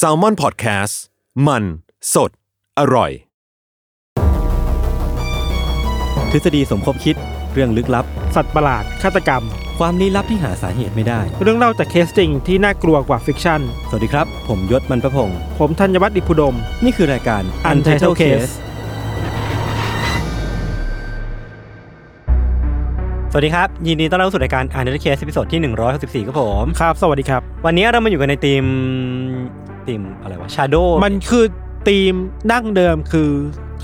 s a l m o n PODCAST มัน สด อร่อย ทฤษฎีสมคบคิดเรื่องลึกลับ สัตว์ประหลาด ฆาตกรรม ความลี้ลับที่หาสาเหตุไม่ได้ เรื่องเล่าจากเคสจริงที่น่ากลัวกว่า fiction สวัสดีครับ ผมยศมันประพงศ์ผมธัญวัฒน์อิพุดม นี่คือรายการ Untitled Case สวัสดีครับ ยินดีต้อนรับเข้าสู่รายการ Untitled Case ตอนที่ 164ครับผมครับ สวัสดีครับ วันนี้เรามาอยู่กันในทีมทีมอะไรวะ Shadow มันคือธีมดั้งเดิมคือ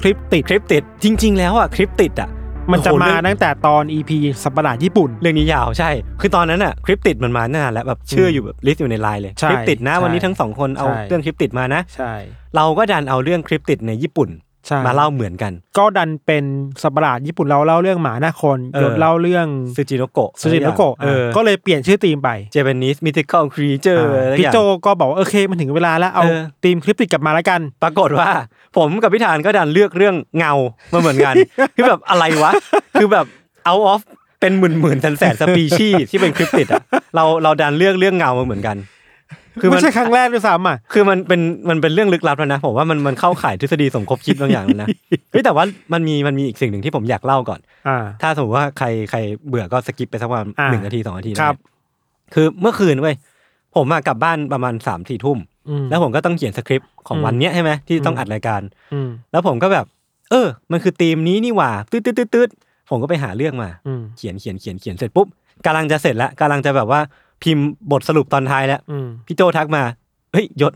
cryptid cryptid จริง ๆ แล้วอะ cryptid อะมันจะโอ้โหมาเรื่องตั้งแต่ตอน EP สัตว์ประหลาดญี่ปุ่น เรื่องนี้ยาวใช่ คือตอนนั้นอะ cryptid มันมานานแล้วแบบชื่ออยู่แบบ list อยู่ในไลน์เลยใช่ cryptid นะใช่วันนี้ทั้งสองคนเอาใช่เรื่อง cryptid มานะใช่เราก็ดันเอาเรื่อง cryptid ในญี่ปุ่นใช่ มาเล่าเหมือนกัน ก็ดันเป็นสัตว์ประหลาดญี่ปุ่นเราเล่าเรื่องหมาหน้าคนเออยศเล่าเรื่องซูจิโนโกะซูจิโนโกะเออก็เลยเปลี่ยนชื่อธีมไป Japanese mythical creature อ่าอะไรพี่อย่างโจก็บอกว่าโอเคมันถึงเวลาแล้วเอาเออธีม cryptid กลับมาแล้วกัน ปรากฏว่า ผมกับพี่ธานก็ดันเลือกเรื่องเงามาเหมือนกันคือแบบอะไรวะ คือแบบ out of เป็นหมื่นหมื่นแสนแสนสปีชีส์ที่เป็น cryptid อะเราเราดันเลือกเรื่องเงามาเหมือนกัน คือมัไม่ใช่ครั้งแรกด้วยซ้ำอะคือมันเป็นมันเป็นเรื่องลึกลับแล้วนะผมว่ามันมันเข้าข่ายทฤษฎีสมคบคิดบางอย่างแล้วนะเฮ้ยแต่ว่ามันมีมันมีอีกสิ่งหนึ่งที่ผมอยากเล่าก่อนอ่าถ้าสมมติว่าใครใครเบื่อก็สกิปไปสักประมาณอ่าหนึ่งนาทีสองนาทีนะครับคือเมื่อคืนเว้ยผมอะกลับบ้านประมาณสามสี่ทุ่มอืมแล้วผมก็ต้องเขียนสคริปต์ของอืมวันเนี้ยใช่ไหมที่ต้องอัดรายการอืมแล้วผมก็แบบ เออ มันคือธีมนี้นี่หว่าตืดตืดตืดตืดผมก็ไปหาเรื่องมาอืมเขียนเขียนเขียนเขียนเสร็จปุ๊บกำลังจะเสร็จแล้วกำลังจะแบบว่า พิมพ์บทสรุปตอนท้ายแล้วอืมพี่โจทักมา เฮ้ยยศ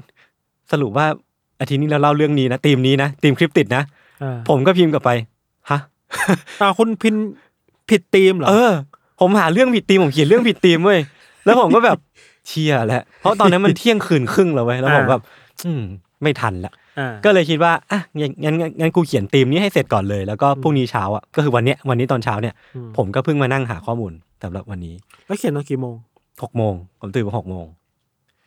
สรุปว่าอาทิตย์นี้เราเล่าเรื่องนี้นะธีมนี้นะธีมคลิปติดนะอ่าผมก็พิมพ์กลับไปฮะอ่าคุณพินผิดธีมเหรอเออ ผมหาเรื่องผิดธีมผมเขียนเรื่องผิดธีมเว้ยแล้วผมก็แบบเชียแหละเพราะตอนนั้นมันเที่ยงคืนครึ่งแล้วเว้ยแล้วผมแบบ อืมไม่ทันละอ่าก็เลยคิดว่าอะงั้นงั้นงั้นงั้นกูเขียนธีมนี้ให้เสร็จก่อนเลย แล้วก็พรุ่งนี้เช้าอะก็คือวันเนี้ยวันนี้ตอนเช้าเนี่ยอืมผมก็เพิ่งมานั่งหาข้อมูลสำหรับวันนี้ แล้วเขียนตอนกี่โมง หกโมง ผมตื่นมาหกโมง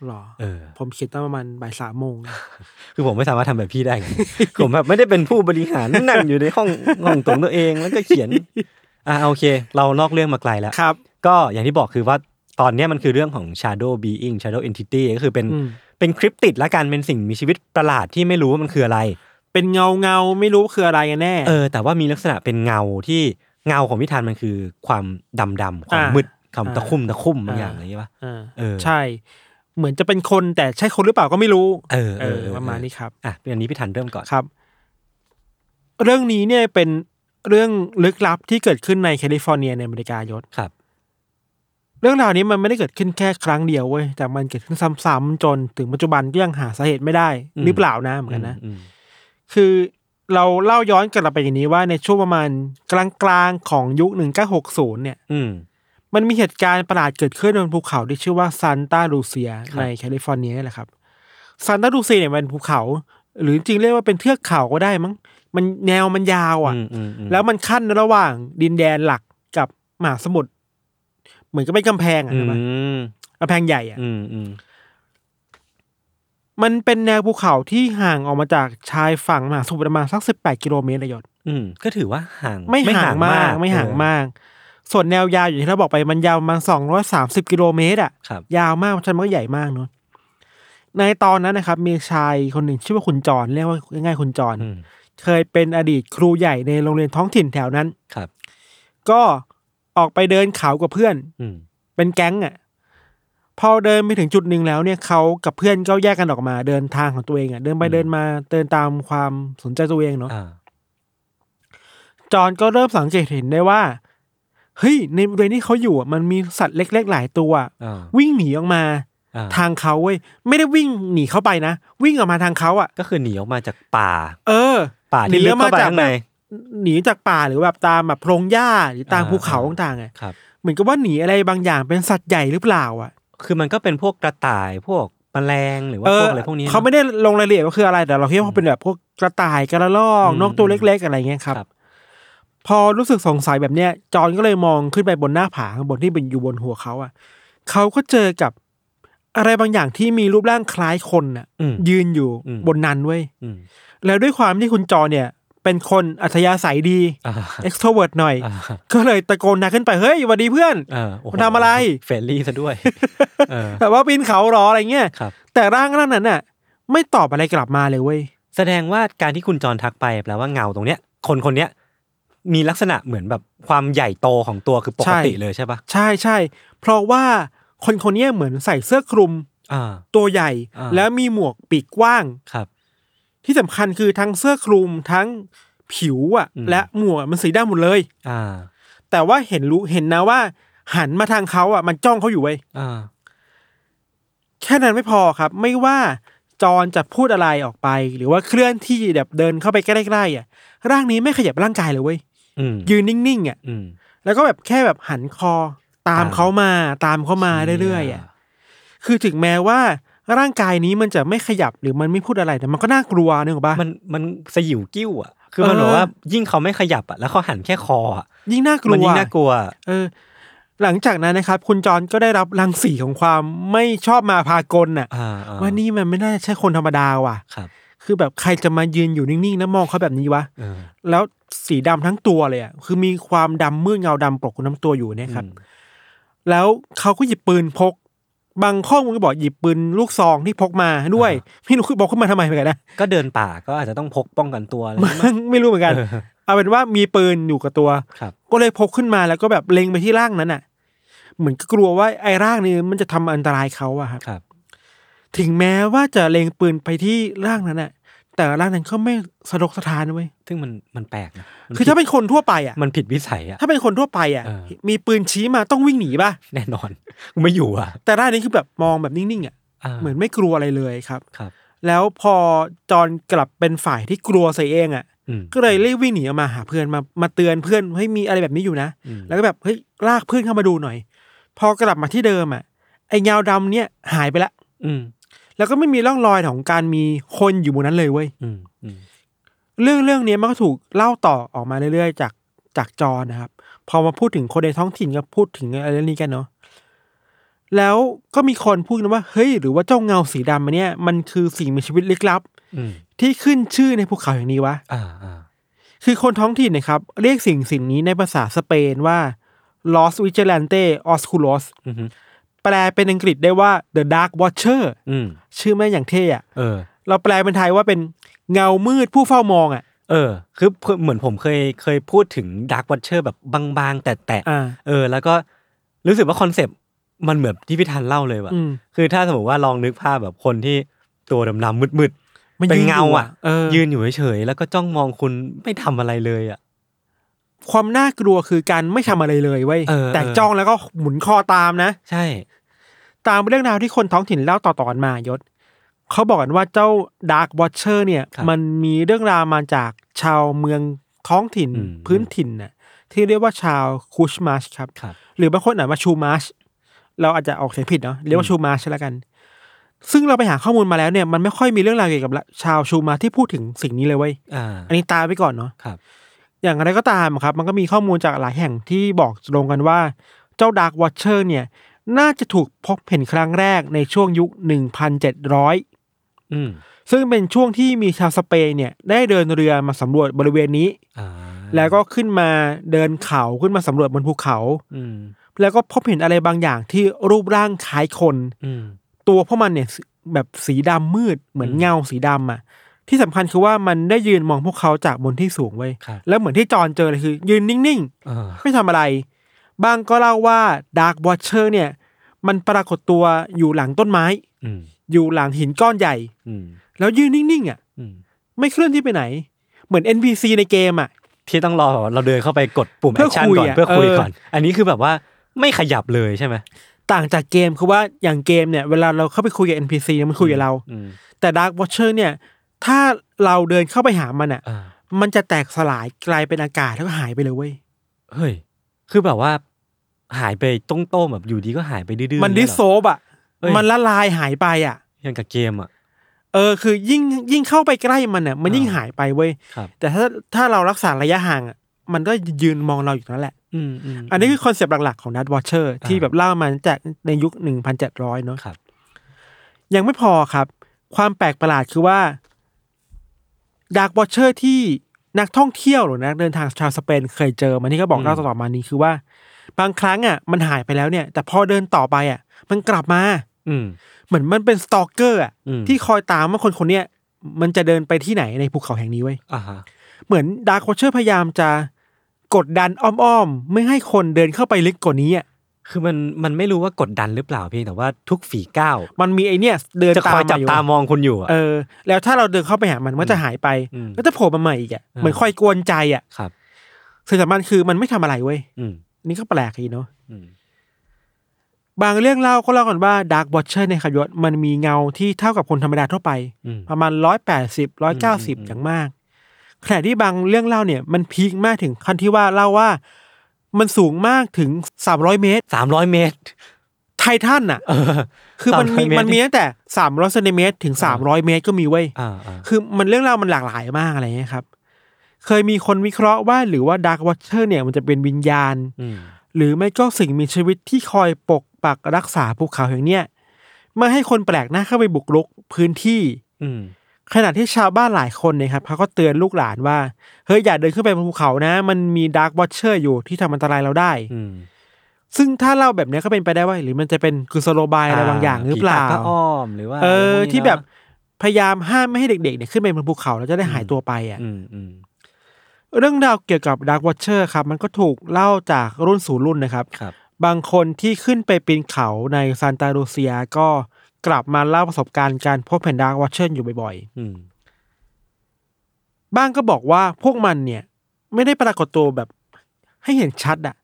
หรอเออ ผมเขียนตอนประมาณบ่ายสามโมง คือผมไม่สามารถทำแบบพี่ได้ไงผมแบบไม่ได้เป็นผู้บริหารนั่งอยู่ในห้องห้องตรงตัวเองแล้วก็เขียน อะโอเค เรานอกเรื่องมาไกลแล้วครับ ก็อย่างที่บอกคือว่าตอนเนี้ยมันคือเรื่องของ shadow being shadow entity ก็คือเป็นอืมเป็นคริปติดละกันเป็นสิ่งมีชีวิตประหลาดที่ไม่รู้ว่ามันคืออะไร เป็นเงาเงาๆไม่รู้คืออะไรกันแน่ เออแต่ว่ามีลักษณะเป็นเงาที่เงาของพิธานมันคือความดำดำๆความอ่ามืมืด ความอ่าตะคุ่มตะคุ่มบางอ่าอย่างอะไรอย่างเงี้ยป่ะอ่าเออใช่ เหมือนจะเป็นคนแต่ใช่คนหรือเปล่าก็ไม่รู้ เออเอเอออเออประมาณนี้ครับอะอันนี้พี่ธันเริ่มก่อนครับ เรื่องนี้เนี่ยเป็นเรื่องลึกลับที่เกิดขึ้นในแคลิฟอร์เนียในอเมริกายศครับ เรื่องราวนี้มันไม่ได้เกิดขึ้นแค่ครั้งเดียวเว้ยแต่มันเกิดขึ้นซ้ำๆจนถึงปัจจุบันก็ยังหาสาเหตุไม่ได้อืมหรือเปล่านะเหมือนกันนะอืมคือเราเล่าย้อนกลับไปอย่างนี้ว่าในช่วงประมาณกลางๆของยุค1960เนี่ย อื มมันมีเหตุการณ์ประหลาดเกิดขึ้นบนภูเขาที่ชื่อว่าซานตาลูเซียครับในแคลิฟอร์เนียนี่แหละครับซานตาลูเซียเนี่ยมันเป็นภูเขา หรือจริงๆเรียกว่าเป็นเทือกเขาก็ได้มั้งมันแนวมันยาวอะอืมอืมอืมแล้วมันขั้นระหว่างดินแดนหลักกับมหาสมุทรเหมือนกับเป็นกำแพงอะอืใช่ไหมมกำแพงใหญ่อะอืมอืมมันเป็นแนวภูเขาที่ห่างออกมาจากชายฝั่งมหาสมุทรประมาณสักสิบแปดกิโลเมตรเลยยศอืมก็ถือว่าห่างไม่ห่างมาก ไม่ห่างเออมาก ส่วนแนวยาวอย่างที่เราบอกไปมันยาวประมาณสองร้อยสามสิบกิโลเมตรอะครับ ยาวมากฉันมันก็ใหญ่มากเนอะในตอนนั้นนะครับ มีชายคนหนึ่งชื่อว่าคุณจรเรียกว่าง่ายๆคุณจรอืมเคยเป็นอดีตครูใหญ่ในโรงเรียนท้องถิ่นแถวนั้น ครับ ก็ออกไปเดินเขากับเพื่อน อืมเป็นแก๊งอะ พอเดินไปถึงจุดหนึ่งแล้วเนี่ยเขากับเพื่อนก็แยกกันออกมา เดินทางของตัวเองอะ เดินไปเดินมาเดินตามความสนใจตัวเองเนาะ อ่า จอนก็เริ่มสังเกตเห็นได้ว่า เฮ้ยในบริเวณที่เขาอยู่อะมันมีสัตว์เล็ก ๆ หลายตัวอ่าวิ่งหนีออกมาอ่าทางเขาเว้ยไม่ได้วิ่งหนีเข้าไปนะ วิ่งออกมาทางเขาอะ ก็คือหนีออกมาจากป่า เออ ป่าที่ลึกเข้าไปข้างในหนีจากป่าหรือแบบตามแบบโพรงหญ้าหรือตามอ่าภูเขาต่างๆอะครับเหมือนกับว่าหนีอะไรบางอย่างเป็นสัตว์ใหญ่หรือเปล่าอะ คือมันก็เป็นพวกกระต่ายพวกแมลงหรือว่าเอพอวกอะไรพวกนี้นะเขาไม่ได้ลงรายละเอียดว่าคืออะไรแต่เราคิดว่าเขาเป็นแบบพวกกระต่ายกระรอกอืมนกตัวเล็ก ๆ อะไรเงี้ยครับครับ พอรู้สึกสงสัยแบบเนี้ยจอห์นก็เลยมองขึ้นไปบนหน้าผาข้างบนที่เป็นอยู่บนหัวเขาอะเขาก็เจอกับอะไรบางอย่างที่มีรูปร่างคล้ายคนน่ะอืมยืนอยู่อืมบนนั้นเว้ยอืมแล้วด้วยความที่คุณจอห์นเนี่ย เป็นคนอัธยาศัยดีอ่า extrovert หน่อยอ่าก็เลยตะโกนดังขึ้นไป เฮ้ยสวัสดีเพื่อนเออโอ้โหมันทำอะไรเฟรนลี่ซะด้วยเออแต่ว่าปีนเขารออะไรเงี้ยครับแต่ร่างร่างนั้นน่ะ ไม่ตอบอะไรกลับมาเลยเว้ยแสดงว่าการที่คุณจรทักไปแปลว่าเงาตรงเนี้ย คนคนเนี้ย มีลักษณะเหมือนแบบความใหญ่โตของตัวคือปกติใช่เลยใช่ปะใช่ใช่เพราะว่าคนคนเนี้ยเหมือนใส่เสื้อคลุมอ่าตัวใหญ่อ่าแล้วมีหมวกปีกกว้างครับ ที่สำคัญคือทั้งเสื้อคลุมทั้งผิวอะอืมและหมวกมันสีดำหมดเลย อ่า แต่ว่าเห็นรู้เห็นนะว่า หันมาทางเขาอะ มันจ้องเขาอยู่เว้ยอ่าแค่นั้นไม่พอครับ ไม่ว่าจอนจะพูดอะไรออกไป หรือว่าเคลื่อนที่แบบเดินเข้าไปใกล้ๆอะ ร่างนี้ไม่ขยับร่างกายเลยเว้ยอืม ยืนนิ่งๆอะอืมแล้วก็แบบแค่แบบหันคอตามอ่าเขามาตามเขามาเรื่อยๆอะคือถึงแม้ว่าร่างกายนี้มันจะไม่ขยับหรือมันไม่พูดอะไรแต่มันก็น่ากลัวนึกออกปะมันมันสยิวกิ้วอะคือมันเออบอกว่ายิ่งเขาไม่ขยับอะแล้วเขาหันแค่คออะยิ่งน่ากลัมันวยิ่งน่ากลัว เออ หลังจากนั้นนะครับ คุณจอนก็ได้รับรังสีของความไม่ชอบมาพากลน่ะอ่าอ่ว่านี่มันไม่น่าจะใช่คนธรรมดาว่ะครับ คือแบบใครจะมายืนอยู่นิ่งๆแล้วมองเขาแบบนี้วะเออแล้วสีดำทั้งตัวเลยอะคือมีความดำมืดเงาดำปกคลุมน้ำตัวอยู่เนี่ยครับอืมแล้วเขาก็หยิบปืนพก บางข้อมูลก็บอกหยิบปืนลูกซองที่พกมาด้วยไม่รู้คือบอกขึ้นมาทำไมเหมือนกันนะก็เดินป่าก็อาจจะต้องพกป้องกันตัวอะไรมันไม่รู้เหมือนกันเออเอาเป็นว่ามีปืนอยู่กับตัวครับก็เลยพกขึ้นมาแล้วก็แบบเล็งไปที่ร่างนั้นอะ เหมือนก็กลัวว่าไอ้ร่างนี้มันจะทำอันตรายเขาอะครับครับ ถึงแม้ว่าจะเล็งปืนไปที่ร่างนั้นอะแต่ร่างนั้นก็ไม่สะดกสะทานเว้ยซึ่งมันมันแปลกนะมันคือถ้าเป็นคนทั่วไปอะมันผิดวิสัยอะถ้าเป็นคนทั่วไปอะ เออ มีปืนชี้มาต้องวิ่งหนีป่ะ แน่นอนกูไม่อยู่อะแต่ร่างนี้คือแบบมองแบบนิ่งๆอะาเหมือนไม่กลัวอะไรเลยครับ ครับ แล้วพอจอนกลับเป็นฝ่ายที่กลัวใส่เองอะ อืมก็เลยรีบวิ่งหนีออกมาหาเพื่อนมามาเตือนเพื่อนเฮ้ยมีอะไรแบบนี้อยู่นะ อืมแล้วก็แบบเฮ้ยลากเพื่อนเข้ามาดูหน่อย พอกลับมาที่เดิมอะไอ้เงาดำเนี่ยหายไปละ อืม แล้วก็ไม่มีร่องรอยของการมีคนอยู่บนนั้นเลยเว้ยอืมอืมเรื่องเรื่องนี้มันก็ถูกเล่าต่อออกมาเรื่อยๆ จากจากจอนะครับ พอมาพูดถึงคนในท้องถิ่นก็พูดถึงอะไรเรื่องนี้กันเนาะแล้วก็มีคนพูดนะว่าเฮ้ยหรือว่าเจ้าเงาสีดำอันเนี้ยมันคือสิ่งมีชีวิตลึกลับอืมที่ขึ้นชื่อในภูเขาอย่างนี้วะอ่าอ่าคือคนท้องถิ่นนะครับ เรียกสิ่งสิ่งนี้ในภาษาสเปนว่า Los Vigilantes Oscuros อืม แปลเป็นอังกฤษได้ว่า The Dark Watcher อืมชื่อแม่งอย่างเท่อะเออ เราแปลเป็นไทยว่าเป็นเงามืดผู้เฝ้ามองอะเออ คือเหมือนผมเคยเคยพูดถึงดาร์ w ว t เชอร์แบบบางๆ แต่แต่อ่า เออ แล้วก็รู้สึกว่า concept มันเหมือนที่พี่ธันเล่าเลยว่ะ อืม คือถ้าสมมติว่าลองนึกภาพแบบคนที่ตัวดำๆมืดมันๆเป็นยืนเงาอยู่อะ เออ ยืนอยู่เฉยๆ แล้วก็จ้องมองคุณไม่ทำอะไรเลยอะ ความน่ากลัวคือการไม่ทำอะไรเลยเว้ยเออแต่เออจ้องแล้วก็หมุนคอตามนะ ใช่ ตามเรื่องราวที่คนท้องถิ่นเล่าต่อๆกันมายศเขาบอกกันว่าเจ้า Dark Watcher เนี่ย มันมีเรื่องราวมาจากชาวเมืองท้องถิ่นพื้นถิ่นน่ะ ที่เรียกว่าชาวคูชมาชครับครับหรือบางคนอ่านว่าชูมาชเราอาจจะออกเสียงผิดเนาะเรียกว่าชูมาชแล้วกัน ซึ่งเราไปหาข้อมูลมาแล้วเนี่ยมันไม่ค่อยมีเรื่องราวเกี่ยวกับชาวชูมาที่พูดถึงสิ่งนี้เลยเว้ยอ่าอันนี้ตามไปก่อนเนาะครับ อย่างไรก็ตามครับ มันก็มีข้อมูลจากหลายแห่งที่บอกตรงกันว่า เจ้า Dark Watcher เนี่ย น่าจะถูกพบเห็นครั้งแรกในช่วงยุค 1,700อืมซึ่งเป็นช่วงที่มีชาวสเปนเนี่ย ได้เดินเรือมาสำรวจบริเวณนี้อ่าแล้วก็ขึ้นมาเดินเขาขึ้นมาสำรวจบนภูเขาอืมแล้วก็พบเห็นอะไรบางอย่างที่รูปร่างคล้ายคนอืมตัวพวกมันเนี่ยแบบสีดำมืดเหมือนอืมเงาสีดำอะ ที่สำคัญคือว่ามันได้ยืนมองพวกเขาจากบนที่สูงเว้ยครับแล้วเหมือนที่จอนเจอเลยคือ ยืนนิ่งอ่าๆไม่ทำอะไร บางก็เล่าว่าดาร์ w วอ t เชอร์เนี่ย มันปรากฏตัวอยู่หลังต้นไม้อืมอยู่หลังหินก้อนใหญ่อืมแล้วยืนนิ่งๆอะอืมไม่เคลื่อนที่ไปไหน เหมือน NPC ในเกมอะที่ต้องรอเราเดินเข้าไปกดปุ่มเพื่อ action คุยก่อนอะเพื่อคุยเออก่อน อันนี้คือแบบว่าไม่ขยับเลยใช่ไหมต่างจากเกมคือว่าอย่างเกมเนี่ย เวลาเราเข้าไปคุยกับ NPC เนี่ยมันคุยกับเราอืมแต่ Dark Watcher เนี่ย ถ้าเราเดินเข้าไปหามันอะ อ่ามันจะแตกสลายกลายเป็นอากาศแล้วก็หายไปเลยเว้ย เฮ้ย คือแบบว่า หายไปต้งโต้มๆแบบอยู่ดีก็หายไปดื้อๆมัน dissolเยเหรอบอะเฮ้ย มันละลายหายไปอะเอย่างกับเกมอะ เออคือยิ่งยิ่งเข้าไปใกล้มันอะมันยิ่งอ่า หายไปเว้ย ครับ แต่ถ้าถ้าเรารักษาระยะห่างอะมันก็ยืนมองเราอยู่นั่นแหละ อืมอืม อันนี้คือ concept หลัก ๆ ของ Dark Watcher ที่แบบเล่ามาตั้งแต่ในยุคหนึ่งพันเจ็ดร้อยเนาะครับ ยังไม่พอครับ ความแปลกประหลาดคือว่า Dark Watcher ที่นักท่องเที่ยวหรือนักเดินทางชาวสเปนเคยเจอมานี่ก็บอกอืมเล่าต่อๆมานี้คือว่า บางครั้งอะมันหายไปแล้วเนี่ย แต่พอเดินต่อไปอะ มันกลับมา อืมเหมือนมันเป็น stalker อะอืมที่คอยตามว่าคนคนเนี้ยมันจะเดินไปที่ไหนในภูเขาแห่งนี้เว้ยอ่าฮะเหมือน Dark Watcher พยายามจะกดดันอ้อมๆ ไม่ให้คนเดินเข้าไปลึกกว่านี้อะ คือมันมันไม่รู้ว่ากดดันหรือเปล่าพี่แต่ว่าทุกฝีก้าวมันมีไอเนี่ยเดินจะตาคอยจับอยู่ตามองคุณอยู่อะเออ แล้วถ้าเราเดินเข้าไปหามันมันจะหายไปอืม ก็จะโผล่มาใหม่อีกอะอ่าเหมือนคอยกวนใจอะครับ สิ่งสำคัญคือมันไม่ทำอะไรเว้ยอืมนี่ก็แปลกอีกเนาะอืมบางเรื่องเล่าก็เล่ากันว่าดาร์ก a อ t เชอร์ในขยศมันมีเงาที่เท่ากับคนธรรมดาทั่วไป อืม ประมาณร้อยแปดสิบร้อยเก้าสิบอืมอย่างมากขณะที่บางเรื่องเล่าเนี่ยมันพีคมากถึงขั้นที่ว่าเล่าว่า มันสูงมากถึงสามร้อยเมตรสามร้อยเมตร ไททันอะเออคือมันมี300เมตรมันมีตั้งแต่สามร้อยเซนติเมตรถึงสามร้อยเมตรก็มีเว้ยอ่าอ่าคือมันเรื่องราวมันหลากหลายมากอะไรเงี้ยครับ เคยมีคนวิเคราะห์ว่าหรือว่า Dark Watcher เนี่ยมันจะเป็นวิญญาณอืมหรือไม่ก็สิ่งมีชีวิตที่คอยปกปักรักษาภูเขาแห่งเนี้ยไม่ให้คนแปลกหน้าเข้าไปบุกรุกพื้นที่ อืม ขณะที่ชาวบ้านหลายคนเนี่ยครับเขาก็เตือนลูกหลานว่า เฮ้ยอย่าเดินขึ้นไปบนภูเขานะ มันมี Dark Watcher อยู่ที่ทำอันตรายเราได้ อืมซึ่งถ้าเล่าแบบเนี้ยก็เป็นไปได้ว่าหรือมันจะเป็นกุศโลบายอะไรบางอย่างหรือเปล่าผีตก็อ้อมหรือว่า เออะไรพวกนี้ที่แบบเนอะพยายามห้ามไม่ให้เด็กๆเนี่ยขึ้นไปบนภูเขาแล้วจะได้หายตัวไปอะอืมอืมเรื่องราวเกี่ยวกับ Dark Watcher ครับ มันก็ถูกเล่าจากรุ่นสู่รุ่นนะครับครับบางคนที่ขึ้นไปปีนเขาในซานตาลูเซียก็ กลับมาเล่าประสบการณ์การพบเห็น Dark Watcher อยู่บ่อยอืม ๆ บ้างก็บอกว่าพวกมันเนี่ย ไม่ได้ปรากฏตัวแบบ ให้เห็นชัดอะ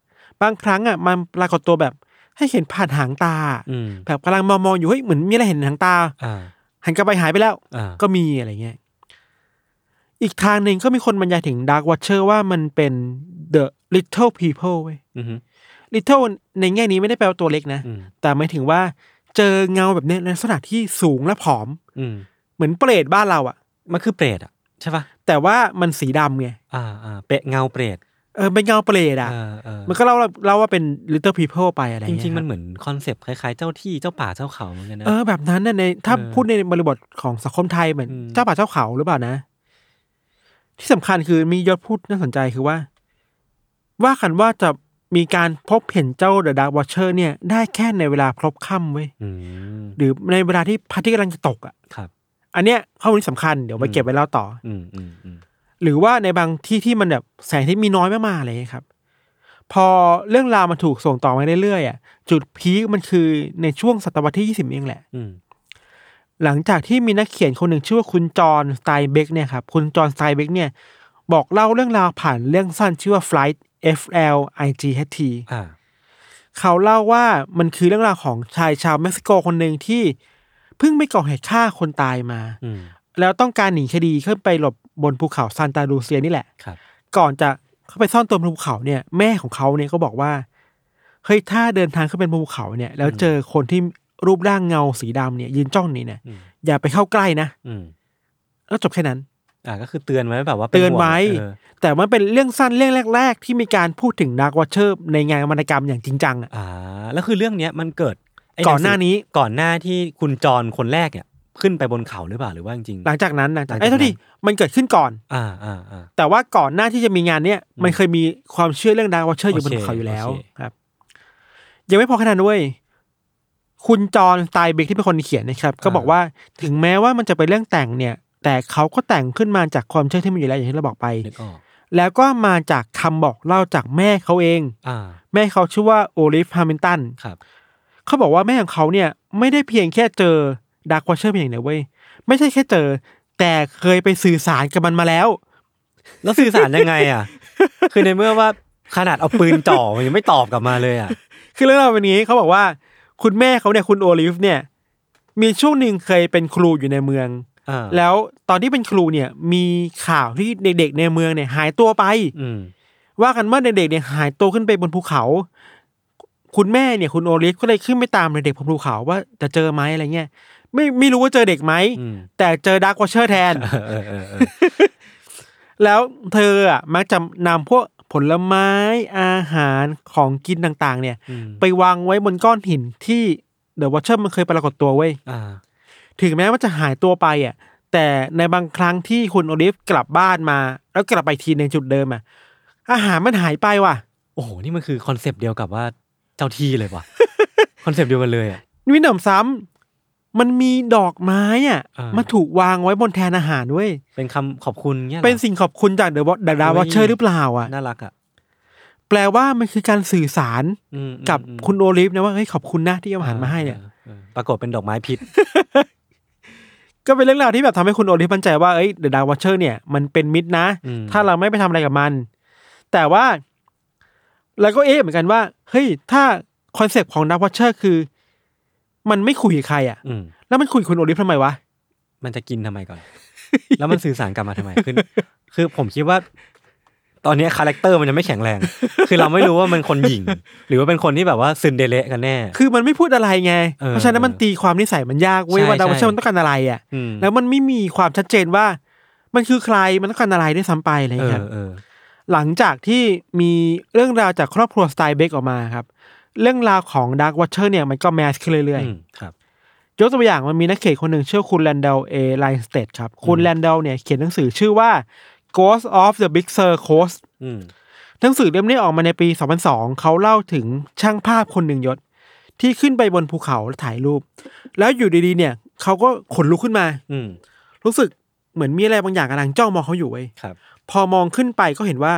บางครั้งอะมันปรากฏตัวแบบ ให้เห็นผ่านหางตา อืม แบบกำลังมองๆอยู่เฮ้ยเหมือนมีอะไรเห็นหางตา อ่า หันกลับไปหายไปแล้ว อ่า ก็มีอะไรเงี้ย อีกทางหนึ่งก็มีคนบรรยายถึง Dark Watcher ว่ามันเป็น the little people เว้ย อืม little ในแง่นี้ไม่ได้แปลว่าตัวเล็กนะ อืม แต่หมายถึงว่า เจอเงาแบบเนี้ยในลักษณะที่สูงและผอม อืมเหมือนเปรตบ้านเราอะมันคือเปรตอะใช่ป่ะแต่ว่ามันสีดำไงอ่าอ่าเปะเงาเปรตเออเป็นเงาเปรตอะเออเออมันก็เล่าเล่าว่าเป็น little people ไปอะไรจเงี้ยริง ๆ มันคบเหมือนคอนเซปต์คล้ายๆ เจ้าที่เจ้าป่าเจ้าเขาเหมือนกันนะ เออแบบนั้นน่ะในถ้าเออพูดในบริบทของสังคมไทยเหมือนอืม เจ้าป่าเจ้าเขาหรือเปล่านะ ที่สำคัญคือมียศพูดน่าสนใจคือว่า ว่ากันว่าจะ มีการพบเห็นเจ้าเดอะดาร์ w วอเชอร์เนี่ยได้แค่ในเวลาพลบค่ำเว้ยอืมหรือในเวลาที่พระอาทิตย์กำลังจะตกอะครับ อันเนี้ยข้อมูลนี้สำคัญเดี๋ยวไปอืมเก็บไว้เล่าต่ออืมอืมอืมหรือว่าในบางที่ที่มันแบบแสงที่มีน้อยมากๆอะไรอย่างเลยครับ พอเรื่องราวมันถูกส่งต่อมาเรื่อยๆอะจุด peak มันคือในช่วงศตวรรษที่ยี่สิบเองแหละอืมหลังจากที่มีนักเขียนคนหนึ่งชื่อว่าคุณจอห์นสไตเบกเนี่ยครับคุณจอห์นสไตเบกเนี่ยบอกเล่าเรื่องราวผ่านเรื่องสั้นชื่อว่า Flight F L I G H T อ่าเขาเล่าว่ามันคือเรื่องราวของชายชาวเม็กซิโกคนหนึ่งที่เพิ่งไปก่อเหตุฆ่าคนตายมา อืมแล้วต้องการหนีคดีขึ้นไปหลบบนภูเขาซานตาลูเซียนี่แหละ ครับ ก่อนจะเข้าไปซ่อนตัวบนภูเขาเนี่ย แม่ของเขาเนี่ยก็บอกว่าเฮ้ยถ้าเดินทางขึ้นไปบนภูเขาเนี่ย แล้วเจอคนที่รูปร่างเงาสีดำเนี่ย ยืนจ้องนี่เนี่ยอืม อย่าไปเข้าใกล้นะอืม แล้วจบแค่นั้น อ่าก็คือเตือนไว้แบบว่าป็เตือนห่งไว้เออแต่มันเป็นเรื่องสั้นเรื่องแรก ๆ ที่มีการพูดถึง Dark Watcher ในงานวรรณกรรมอย่างจริงจังอะอ่าแล้วคือเรื่องเนี้ยมันเกิดไก่อนหน้านี้ก่อนหน้าที่คุณจรคนแรกเนี่ยขึ้นไปบนเขาหรือเปล่าหรือว่าจริงๆหลังจากนั้นหลังจากหลังจากไอ้ยเท่าที่มันเกิดขึ้นก่อน อ่าอ่าอ่าแต่ว่าก่อนหน้าที่จะมีงานเนี้ยอืมมันเคยมีความเชื่อเรื่อง Dark Watcher อยู่บนโอเคภูเขาอยู่แล้วโอเคครับ ยังไม่พอแค่นั้นด้วยคุณจอห์นสไตเบกที่เป็นคนเขียนนะครับ ก็บอกว่าถึงแม้ว่ามันจะเป็นเรื่องแต่งเนี่ย แต่เขาก็แต่งขึ้นมาจากความเชื่อที่มีอยู่แล้วอย่างที่เราบอกไป นึกออกแล้วก็มาจากคำบอกเล่าจากแม่เขาเอง อ่าแม่เขาชื่อว่าโอลิฟฮามิลตันครับ เขาบอกว่าแม่ของเขาเนี่ยไม่ได้เพียงแค่เจอ Dark Watcher เพียงอย่างเดียวเว้ยไม่ใช่แค่เจอ แต่เคยไปสื่อสารกับมันมาแล้ว แล้วสื่อสารยังไงอะ คือในเมื่อว่าขนาดเอาปืนจ่อมันยังไม่ตอบกลับมาเลยอะ คือเรื่องราวเป็นอย่างนี้เขาบอกว่า คุณแม่เขาเนี่ยคุณโอลิฟเนี่ย มีช่วงหนึ่งเคยเป็นครูอยู่ในเมืองอ่า แล้วตอนที่เป็นครูเนี่ยมีข่าวที่เด็ก ๆ ในเมืองเนี่ย หายตัวไปอืมว่ากันว่าเด็กๆเนี่ยหายตัวขึ้นไปบนภูเขา คุณแม่เนี่ยคุณโอลิฟก็เลยขึ้นไปตามเด็กๆบนภูเขาว่าจะเจอไหมอะไรเงี้ยไม่ไม่รู้ว่าเจอเด็กไหมอืมแต่เจอ Dark Watcher แทนเออเออเออเออแล้วเธออะมักจะนำพวกผลไม้อาหารของกินต่างๆ เนี่ยอืมไปวางไว้บนก้อนหินที่ the Watcher มันเคยปรากฏตัวเว้ยอ่า ถึงแม้ว่าจะหายตัวไปอะแต่ในบางครั้งที่คุณโอลิฟกลับบ้านมา แล้วกลับไปทีในจุดเดิมอะอาหารมันหายไปว่ะ โอ้โห นี่มันคือคอนเซปต์เดียวกับว่าเจ้าที่เลยว่ะ คอนเซปต์เดียวกันเลยอะวินหนำซ้ำมันมีดอกไม้อะอ่ามาถูกวางไว้บนแทนอาหารด้วย เป็นคำขอบคุณเงี้ยหรอเป็นสิ่งขอบคุณจาก the Dark Watcher หรือเปล่าอะ น่ารักอะ แปลว่ามันคือการสื่อสารอืมกับอืมคุณโอลิฟนะว่าเฮ้ยขอบคุณนะที่เอาอาหารมาให้เนี่ยออออปรากฏเป็นดอกไม้พิษ ก็เป็นเรื่องราวที่แบบทำให้คุณโอลิฟมั่นใจว่าเอ้ย the Dark Watcher เนี่ยมันเป็นมิตรนะอืมถ้าเราไม่ไปทำอะไรกับมัน แต่ว่าแล้วก็เอ๊ะเหมือนกันว่าเฮ้ยถ้าคอนเซปต์ของ Dark Watcher คือ มันไม่คุยกับใครอะอืมแล้วมันคุยกับคุณโอลิฟทำไมวะมันจะกินทำไมก่อน แล้วมันสื่อสารกลับมาทำไมคือคือผมคิดว่า ตอนเนี้ย character มันจะไม่แข็งแรง คือเราไม่รู้ว่ามันคนหยิ่ง หรือว่าเป็นคนที่แบบว่าซึนเดเระกันแน่ คือมันไม่พูดอะไรไงเออเพราะฉะนั้นมันตีความนิสัยมันยากเว้ยใช่ว่าดาวอเชอร์ใช่มันต้องการอะไรอะ อืม แล้วมันไม่มีความชัดเจนว่า มันคือใครมันต้องการอะไรด้วยซ้ำไปอะไรอย่างเอเงี้ย อเออ หลังจากที่มีเรื่องราวจากครอบครัวสไตน์เบคออกมาครับ เรื่องราวของดาร์ w ว t เชอร์เนี่ยมันก็ mass ขึ้นเรื่อยอืมครับ ๆยกตัวอย่างมันมีนักเขียนคนหนึ่งชื่อคุณแลนเดลเอไลน์สเตดครับ คุณแลนเดลเนี่ยเขียนหนังสือชื่อว่า Ghost of the Big Sur Coast อืมหนังสือเล่มนี้ออกมาในปี 2002 เขาเล่าถึงช่างภาพคนหนึ่งยศ ที่ขึ้นไปบนภูเขาแล้วถ่ายรูป แล้วอยู่ดีๆ เนี่ย เขาก็ขนลุกขึ้นมา อืมรู้สึกเหมือนมีอะไรบางอย่างกำลังจ้องมองเขาอยู่เว้ยครับพอมองขึ้นไปก็เห็นว่า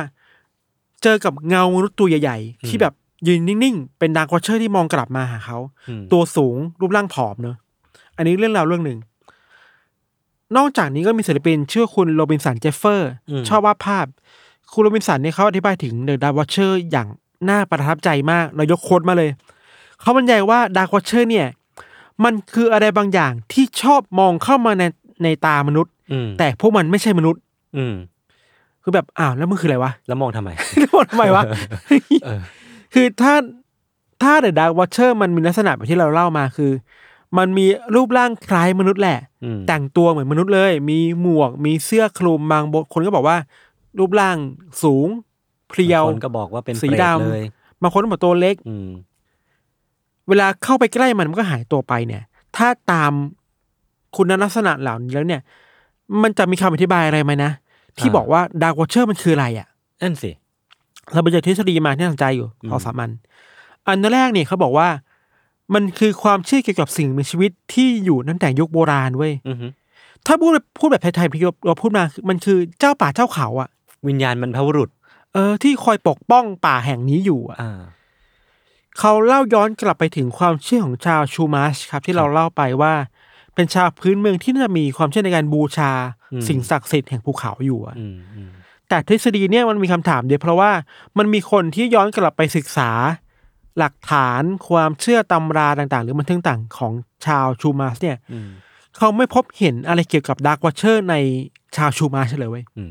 เจอกับเงามนุษย์ตัวใหญ่ๆ ที่แบบยืนนิ่งๆ เป็น Dark Watcher ที่มองกลับมาหาเขาอืมตัวสูงรูปร่างผอมเนอะอันนี้เรื่องราวเรื่องหนึ่ง นอกจากนี้ก็มีศิลปินชื่อคุณโรบินสันเจฟเฟอร์ชอบวาดภาพ คุณโรบินสันเนี่ยเขาอธิบายถึง the Dark Watcher อย่างน่าประทับใจมากเรายก quote มาเลย เขาบรรยายว่า Dark Watcher เนี่ย มันคืออะไรบางอย่างที่ชอบมองเข้ามาในในตามนุษย์ อืมแต่พวกมันไม่ใช่มนุษย์ อืม คือแบบอ้าวแล้วมันคืออะไรวะ แล้วมองทำไมแล้วมันทำไมวะ เออ คือถ้าถ้า the Dark Watcher มันมีลักษณะแบบที่เราเล่ามาคือ มันมีรูปร่างคล้ายมนุษย์แหละอืมแต่งตัวเหมือนมนุษย์เลย มีหมวก มีเสื้อคลุมบางคนก็บอกว่า รูปร่างสูงเพรียวบางคนก็บอกว่าเป็นสีเปรตดำเลยบางคนก็บอกตัวเล็กอืมเวลาเข้าไปใกล้มันมันก็หายตัวไปเนี่ย ถ้าตามคุณลักษณะเหล่านี้แล้วเนี่ย มันจะมีคำอธิบายอะไรไหมนะ ที่อ่าบอกว่า Dark Watcher มันคืออะไรอะนั่นสิเราไปเจอทฤษฎีมาที่น่าสนใจอยู่อืมสองสามอันอันแรกเนี่ยเขาบอกว่า มันคือความเชื่อเกี่ยวกับสิ่งมีชีวิตที่อยู่ตั้งแต่ยุคโบราณเว้ยอือฮึถ้าพูดพูดแบบไทยๆที่เราพูดมาคือมันคือเจ้าป่าเจ้าเขาอะ วิญญาณบรรพบุรุษ เออ ที่คอยปกป้องป่าแห่งนี้อยู่อะอ่า เขาเล่าย้อนกลับไปถึงความเชื่อของชาวชูมาชครับ ที่เราเล่าไปว่า เป็นชาวพื้นเมืองที่น่าจะมีความเชื่อในการบูชา อืม สิ่งศักดิ์สิทธิ์แห่งภูเขาอยู่อะ อืมอืมแต่ทฤษฎีเนี่ยมันมีคำถามเดียวเพราะว่ามันมีคนที่ย้อนกลับไปศึกษา หลักฐานความเชื่อตำราต่างๆ หรือบันทึกต่างของชาวชูมาชเนี่ยอืมเขาไม่พบเห็นอะไรเกี่ยวกับ Dark Watcher ในชาวชูมาสเลยเว้ยอื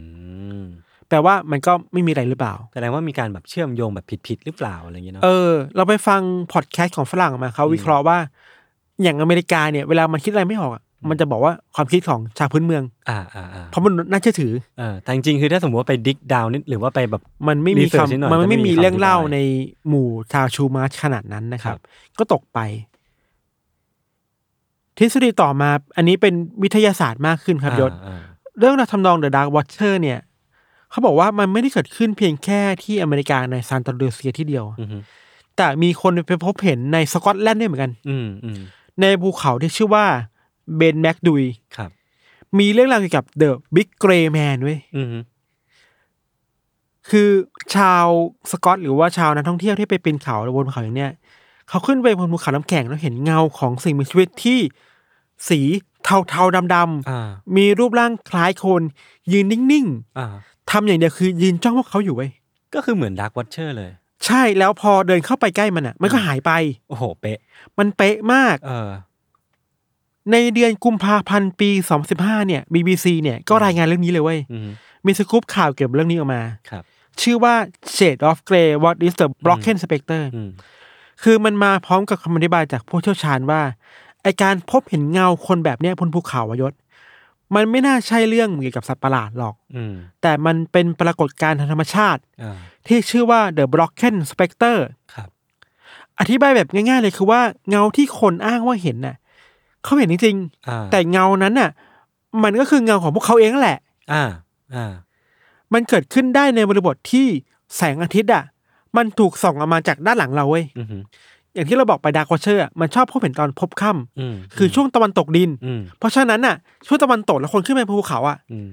มแปลว่ามันก็ไม่มีอะไรหรือเปล่าแสดงว่ามีการแบบเชื่อมโยงแบบผิดๆหรือเปล่าอะไรอย่างเงี้ยเนาะเออเราไปฟังพอดแคสต์ของฝรั่งมาเขาวิเคราะห์ว่า อย่างอเมริกาเนี่ยเวลามันคิดอะไรไม่ออกอะ มันจะบอกว่าความคิดของชาวพื้นเมือง อ่าอ่าอ่าเพราะมันน่าเชื่อถือเออแต่จริงๆคือถ้าสมมติว่าไปดิกดาวนิดหรือว่าไปแบบ มันไม่มี Research นิดหน่อยคำมันไม่จะไม่มีมีคำเรื่องเล่าอธิบายในหมู่ชาวชูมาชขนาดนั้นนะครับ ก็ตกไป ทฤษฎีต่อมา อันนี้เป็นวิทยาศาสตร์มากขึ้นครับยศอ่าอ่าเรื่องราวทำนอง The Dark Watcher เนี่ย เขาบอกว่ามันไม่ได้เกิดขึ้นเพียงแค่ที่อเมริกาในซานตาลูเซียที่เดียว อืมแต่มีคนไปพบเห็นในสกอตแลนด์ด้วยเหมือนกัน อืมอืมในภูเขาที่ชื่อว่า เบนแม็กดุยครับ มีเรื่องราวเกี่ยวกับ The Big Grey Man เว้ยอืมคือชาวสกอต หรือว่าชาวนักท่องเที่ยวที่ไปปีนเขาบนภูเขาอย่างเนี้ยเขาขึ้นไปบนภูเขาน้ำแข็งแล้วเห็นเงาของสิ่งมีชีวิตที่สีเทาๆดำอ่าๆมีรูปร่างคล้ายคน ยืนนิ่งอ่าๆทำอย่างเดียวคือยืนจ้องพวกเขาอยู่เว้ยก็คือเหมือนดาร์ w ว t เชอร์เลย ใช่แล้วพอเดินเข้าไปใกล้มันอะ มันก็หายไป โอ้โห เป๊ะ มันเป๊ะมาก เออ ในเดือนกุมภาพันธ์ปี2015เนี่ย BBC เนี่ยก็รายงานเรื่องนี้เลยเว้ยอืมมีสกู๊ปข่าวเกี่ยวกับเรื่องนี้ออกมาครับ ชื่อว่า Shade of Grey What is the Broken Spectre อืมคือมันมาพร้อมกับคำอธิบายจากผู้เชี่ยวชาญว่าไอการพบเห็นเงาคนแบบเนี้ยบนภูเขาอะยศ มันไม่น่าใช่เรื่องเกี่ยวกับสัตว์ประหลาดหรอกอืมแต่มันเป็นปรากฏการณ์ทางธรรมชาติอ่าที่ชื่อว่า The Brocken Spectre ครับ อธิบายแบบง่ายๆเลยคือว่าเงาที่คนอ้างว่าเห็นน่ะ เขาเห็นจริงอ่าๆแต่เงานั้นน่ะ มันก็คือเงาของพวกเขาเองนั่นแหละ อ่า อ่า มันเกิดขึ้นได้ในบริบทที่แสงอาทิตย์อะ มันถูกส่องออกมาจากด้านหลังเราเว้ยอืมอย่างที่เราบอกไป Dark Watcher มันชอบพบเห็นตอนพลบค่ำอืมคือช่วงตะวันตกดินอืมเพราะฉะนั้นน่ะ ช่วงตะวันตกแล้วคนขึ้นไปภูเขาอะอืม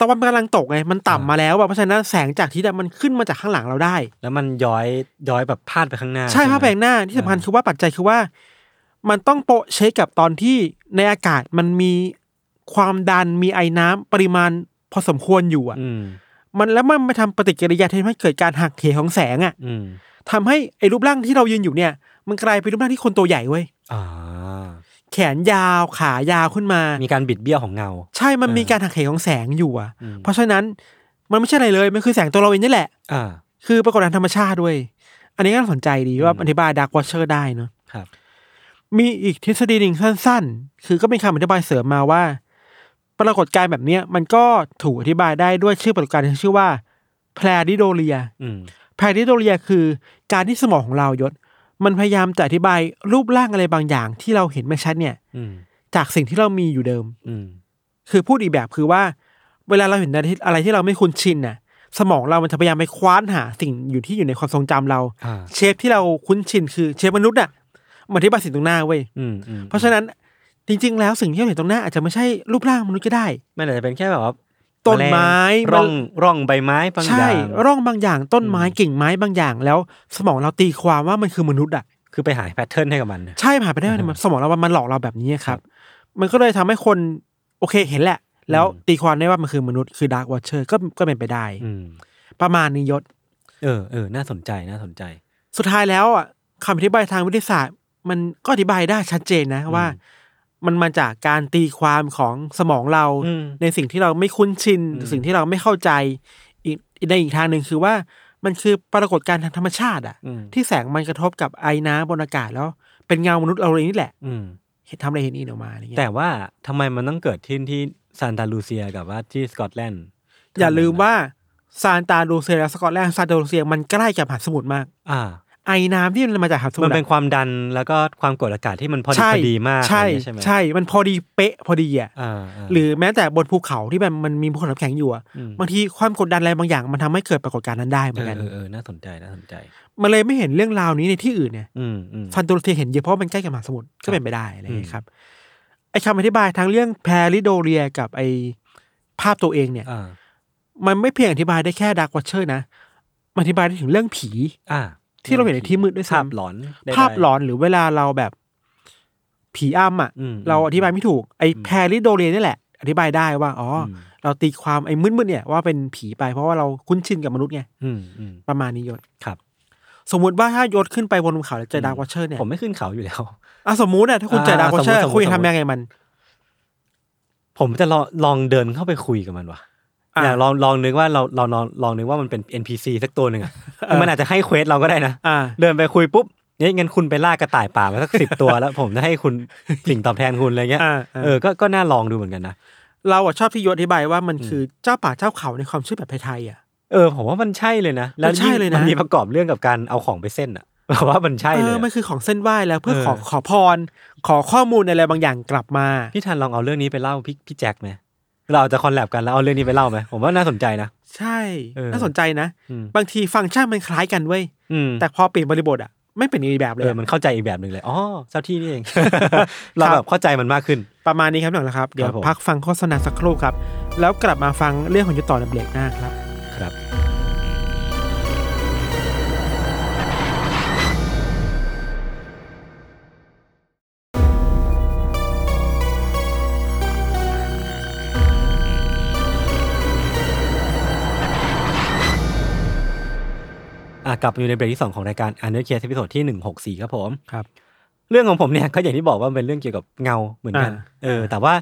ตะวันกำลังตกไงมันต่ำมาแล้วอะอ่าเพราะฉะนั้นแสงจากอาทิตย์อะมันขึ้นมาจากข้างหลังเราได้ แล้วมันย้อยย้อยแบบพาดไปข้างหน้า ใช่ภาพไหมแปลงหน้าที่สำคัญคือว่าปัจจัยคือว่า มันต้องโปะเช็คกับตอนที่ในอากาศมันมีความดันมีไอ้น้ำปริมาณพอสมควรอยู่อะอืมมันแล้วมันมาทำปฏิกิริยาที่ทำให้เกิดการหักเหของแสงอะอืมทำให้ไอ้รูปร่างที่เรายืนอยู่เนี่ย มันกลายเป็นรูปร่างที่คนตัวใหญ่เว้ยอ่าแขนยาวขายาวขึ้นมา มีการบิดเบี้ยวของเงา ใช่มันเออมีการหักเหของแสงอยู่อะอืมเพราะฉะนั้นมันไม่ใช่อะไรเลยมันคือแสงตัวเราเองนี่แหละอ่าคือปรากฏการณ์ธรรมชาติด้วย อันนี้ก็น่าสนใจดีว่าอืมอธิบาย Dark Watcher ได้เนอะครับ มีอีกทฤษฎีหนึ่งสั้นๆ คือก็เป็นคำอธิบายเสริมมาว่า ปรากฏการณ์แบบเนี้ยมันก็ถูกอธิบายได้ด้วยชื่อปรากฏการณ์ที่ชื่อว่า pareidolia อืม pareidolia คือการที่สมองของเรายศ มันพยายามจะอธิบายรูปร่างอะไรบางอย่างที่เราเห็นไม่ชัดเนี่ยอืมจากสิ่งที่เรามีอยู่เดิมอืมคือพูดอีกแบบคือว่า เวลาเราเห็นอะไรที่อะไรที่เราไม่คุ้นชินน่ะ สมองเรามันจะพยายามไปคว้านหา สิ่งอยู่ที่อยู่ในความทรงจำเราอ่าเชฟที่เราคุ้นชินคือเชฟมนุษย์น่ะ มันอธิบายสิ่งตรงหน้าเว้ยอืมอืมเพราะฉะนั้นจริง ๆ แล้วสิ่งที่เราเห็นตรงหน้าอาจจะไม่ใช่รูปร่างมนุษย์ก็ได้ไม่อาจจะเป็นแค่แบบว่าต้นไม้แมลงร่องร่องใบไม้บางอใช่ย่างร่องบางอย่างต้นไม้อืมกิ่งไม้บางอย่าง แล้วสมองเราตีความว่ามันคือมนุษย์อะคือไปหาแพทเทิร์นให้กับมัน ใช่ผ่านไปได้มันสมองเรามันหลอกเราแบบนี้ครับ มันก็เลยทำให้คนโอเคเห็นแหละ แล้วอืมตีความได้ว่ามันคือมนุษย์คือ Dark Watcher ก็ก็เป็นไปได้อืมประมาณนี้ยศ เออเออน่าสนใจน่าสนใจ สุดท้ายแล้วอะคำอธิบายทางวิทยาศาสตร์ มันก็อธิบายได้ชัดเจนนะว่า มันมาจากการตีความของสมองเราอืมในสิ่งที่เราไม่คุ้นชินอืมสิ่งที่เราไม่เข้าใจอีกในอีกทางหนึ่งคือว่ามันคือปรากฏการณ์ทางธรรมชาติ อะอืมที่แสงมันกระทบกับไอ้น้ำบนอากาศแล้ว เป็นเงามนุษย์เราเองนี่แหละ อืมเห็นทำอะไรเห็นอีนออกมาอะไรเงี้ยแต่ว่าทำไมมันต้องเกิดที่ที่ซานตาลูเซียกับว่าที่สกอตแลนด์อย่าลืมว่าซานตาลูเซียและสกอตแลนด์ซานตาลูเซียมันใกล้กับมหาสมุทรมาก อ่า ไอ้น้ำที่มันมาจากมหาสมุทมันเป็นอะความดันแล้วก็ความกดอากาศที่มันพอดีใช่พอดีมากใช่อะไรอย่างเงี้ยใช่ไหมใช่มันพอดีเป๊ะพอดีอะอ่าาหรือแม้แต่บนภูเขาที่มันมันมีภูเขาน้ำแข็งอยู่อะมบางทีความกดดันอะไรบางอย่างมันทำให้เกิดปรากฏการณ์นั้นได้เหมือนกันเออเออเออน่าสนใจน่าสนใจ มันเลยไม่เห็นเรื่องราวนี้ในที่อื่นเนี่ยอืมอืมซานตาลูเซียเห็นเยอะเพราะว่ามันใกล้กับมหาสมุทรก็เป็นไปได้อะไรอย่างเงี้ยครับไอ้คำอธิบายทั้งเรื่อง pareidolia กับไอ้ภาพตัวเองเนี่ยอ่ามันไม่เพียงอธิบายได้แค่ Dark Watcher นะมันอธิบายได้ถึงเรื่องผี อ่า ที่เราเห็นในที่มืดด้วยภาพซ้ำหลอนได้ภาพหลอนหรือเวลาเราแบบผีอำอะอืมเราอธิบายไม่ถูกไอ้อืม pareidolia นี่แหละ อธิบายได้ว่าอ๋ออมเราตีความไอ้มืดๆเนี่ยว่าเป็นผีไปเพราะว่าเราคุ้นชินกับมนุษย์ไงอืมอืมประมาณนี้ยศครับ สมมุติว่าถ้ายศขึ้นไปบนภูเขาแล้วเจออืม Dark Watcher เนี่ยผมไม่ขึ้นเขาอยู่แล้วอะสมมุติอะถ้าคุณเจออ่า Dark Watcher สมมุติคุณจะสมมุติทำยังไงมัน ผมจะลองลองเดินเข้าไปคุยกับมันว่ะ อะอยากลองลองนึกว่าเราเราลองลองนึกว่ามันเป็น NPC สักตัวหนึ่งอะมันอาจจะให้ quest เราก็ได้นะอ่าเดินไปคุยปุ๊บเนี่ยงั้นคุณไปล่ากระต่ายป่ามาสักสิบตัวแล้ว ผมจะให้คุณสิ่งตอบแทนคุณอะไรเงี้ยอ่าอ่าเออก็ก็น่าลองดูเหมือนกันนะเราอะชอบที่ยศอธิบายว่ามันอืมคือเจ้าป่าเจ้าเขาในความเชื่อแบบไทยๆอะเออผมว่ามันใช่เลยนะแล้วมันใช่เลยนะมันมีประกอบเรื่องกับการเอาของไปเส้นอะเราว่ามันใช่เอเลยออะมันคือของเส้นไหว้แล้วเพื่อเออขอขอพร ขอข้อมูลอะไรบางอย่างกลับมา พี่ทันลองเอาเรื่องนี้ไปเล่าพี่พี่แจ็คไหม เราจะคอนแลบกันแล้วเอาเรื่องนี้ไปเล่าไหมผมว่าน่าสนใจนะ ใช่เออน่าสนใจนะอืมบางทีฟังก์ชันมันคล้ายกันเว้ยอืมแต่พอเปลี่ยนบริบทอะไม่เป็นอีกแบบเลเอยออะมันเข้าใจอีกแบบหนึ่งเลยอ๋อเจ้าที่นี่เองเราครับแบบเข้าใจมันมากขึ้น ประมาณนี้ครับหนังนะครับ เดี๋ยวครับผมพักฟังโฆษณาสักครู่ครับ แล้วกลับมาฟังเรื่องของยุทธต่อในเบรกหน้าครับ ครับ อะกลับมาอยู่ในเบรกที่สองของรายการ Untitled Case episode ที่หนึ่งหกสี่ครับผมครับ เรื่องของผมเนี่ยก็อย่างที่บอกว่ามันเป็นเรื่องเกี่ยวกับเงาเหมือนกันอ่าเออ แต่ว่า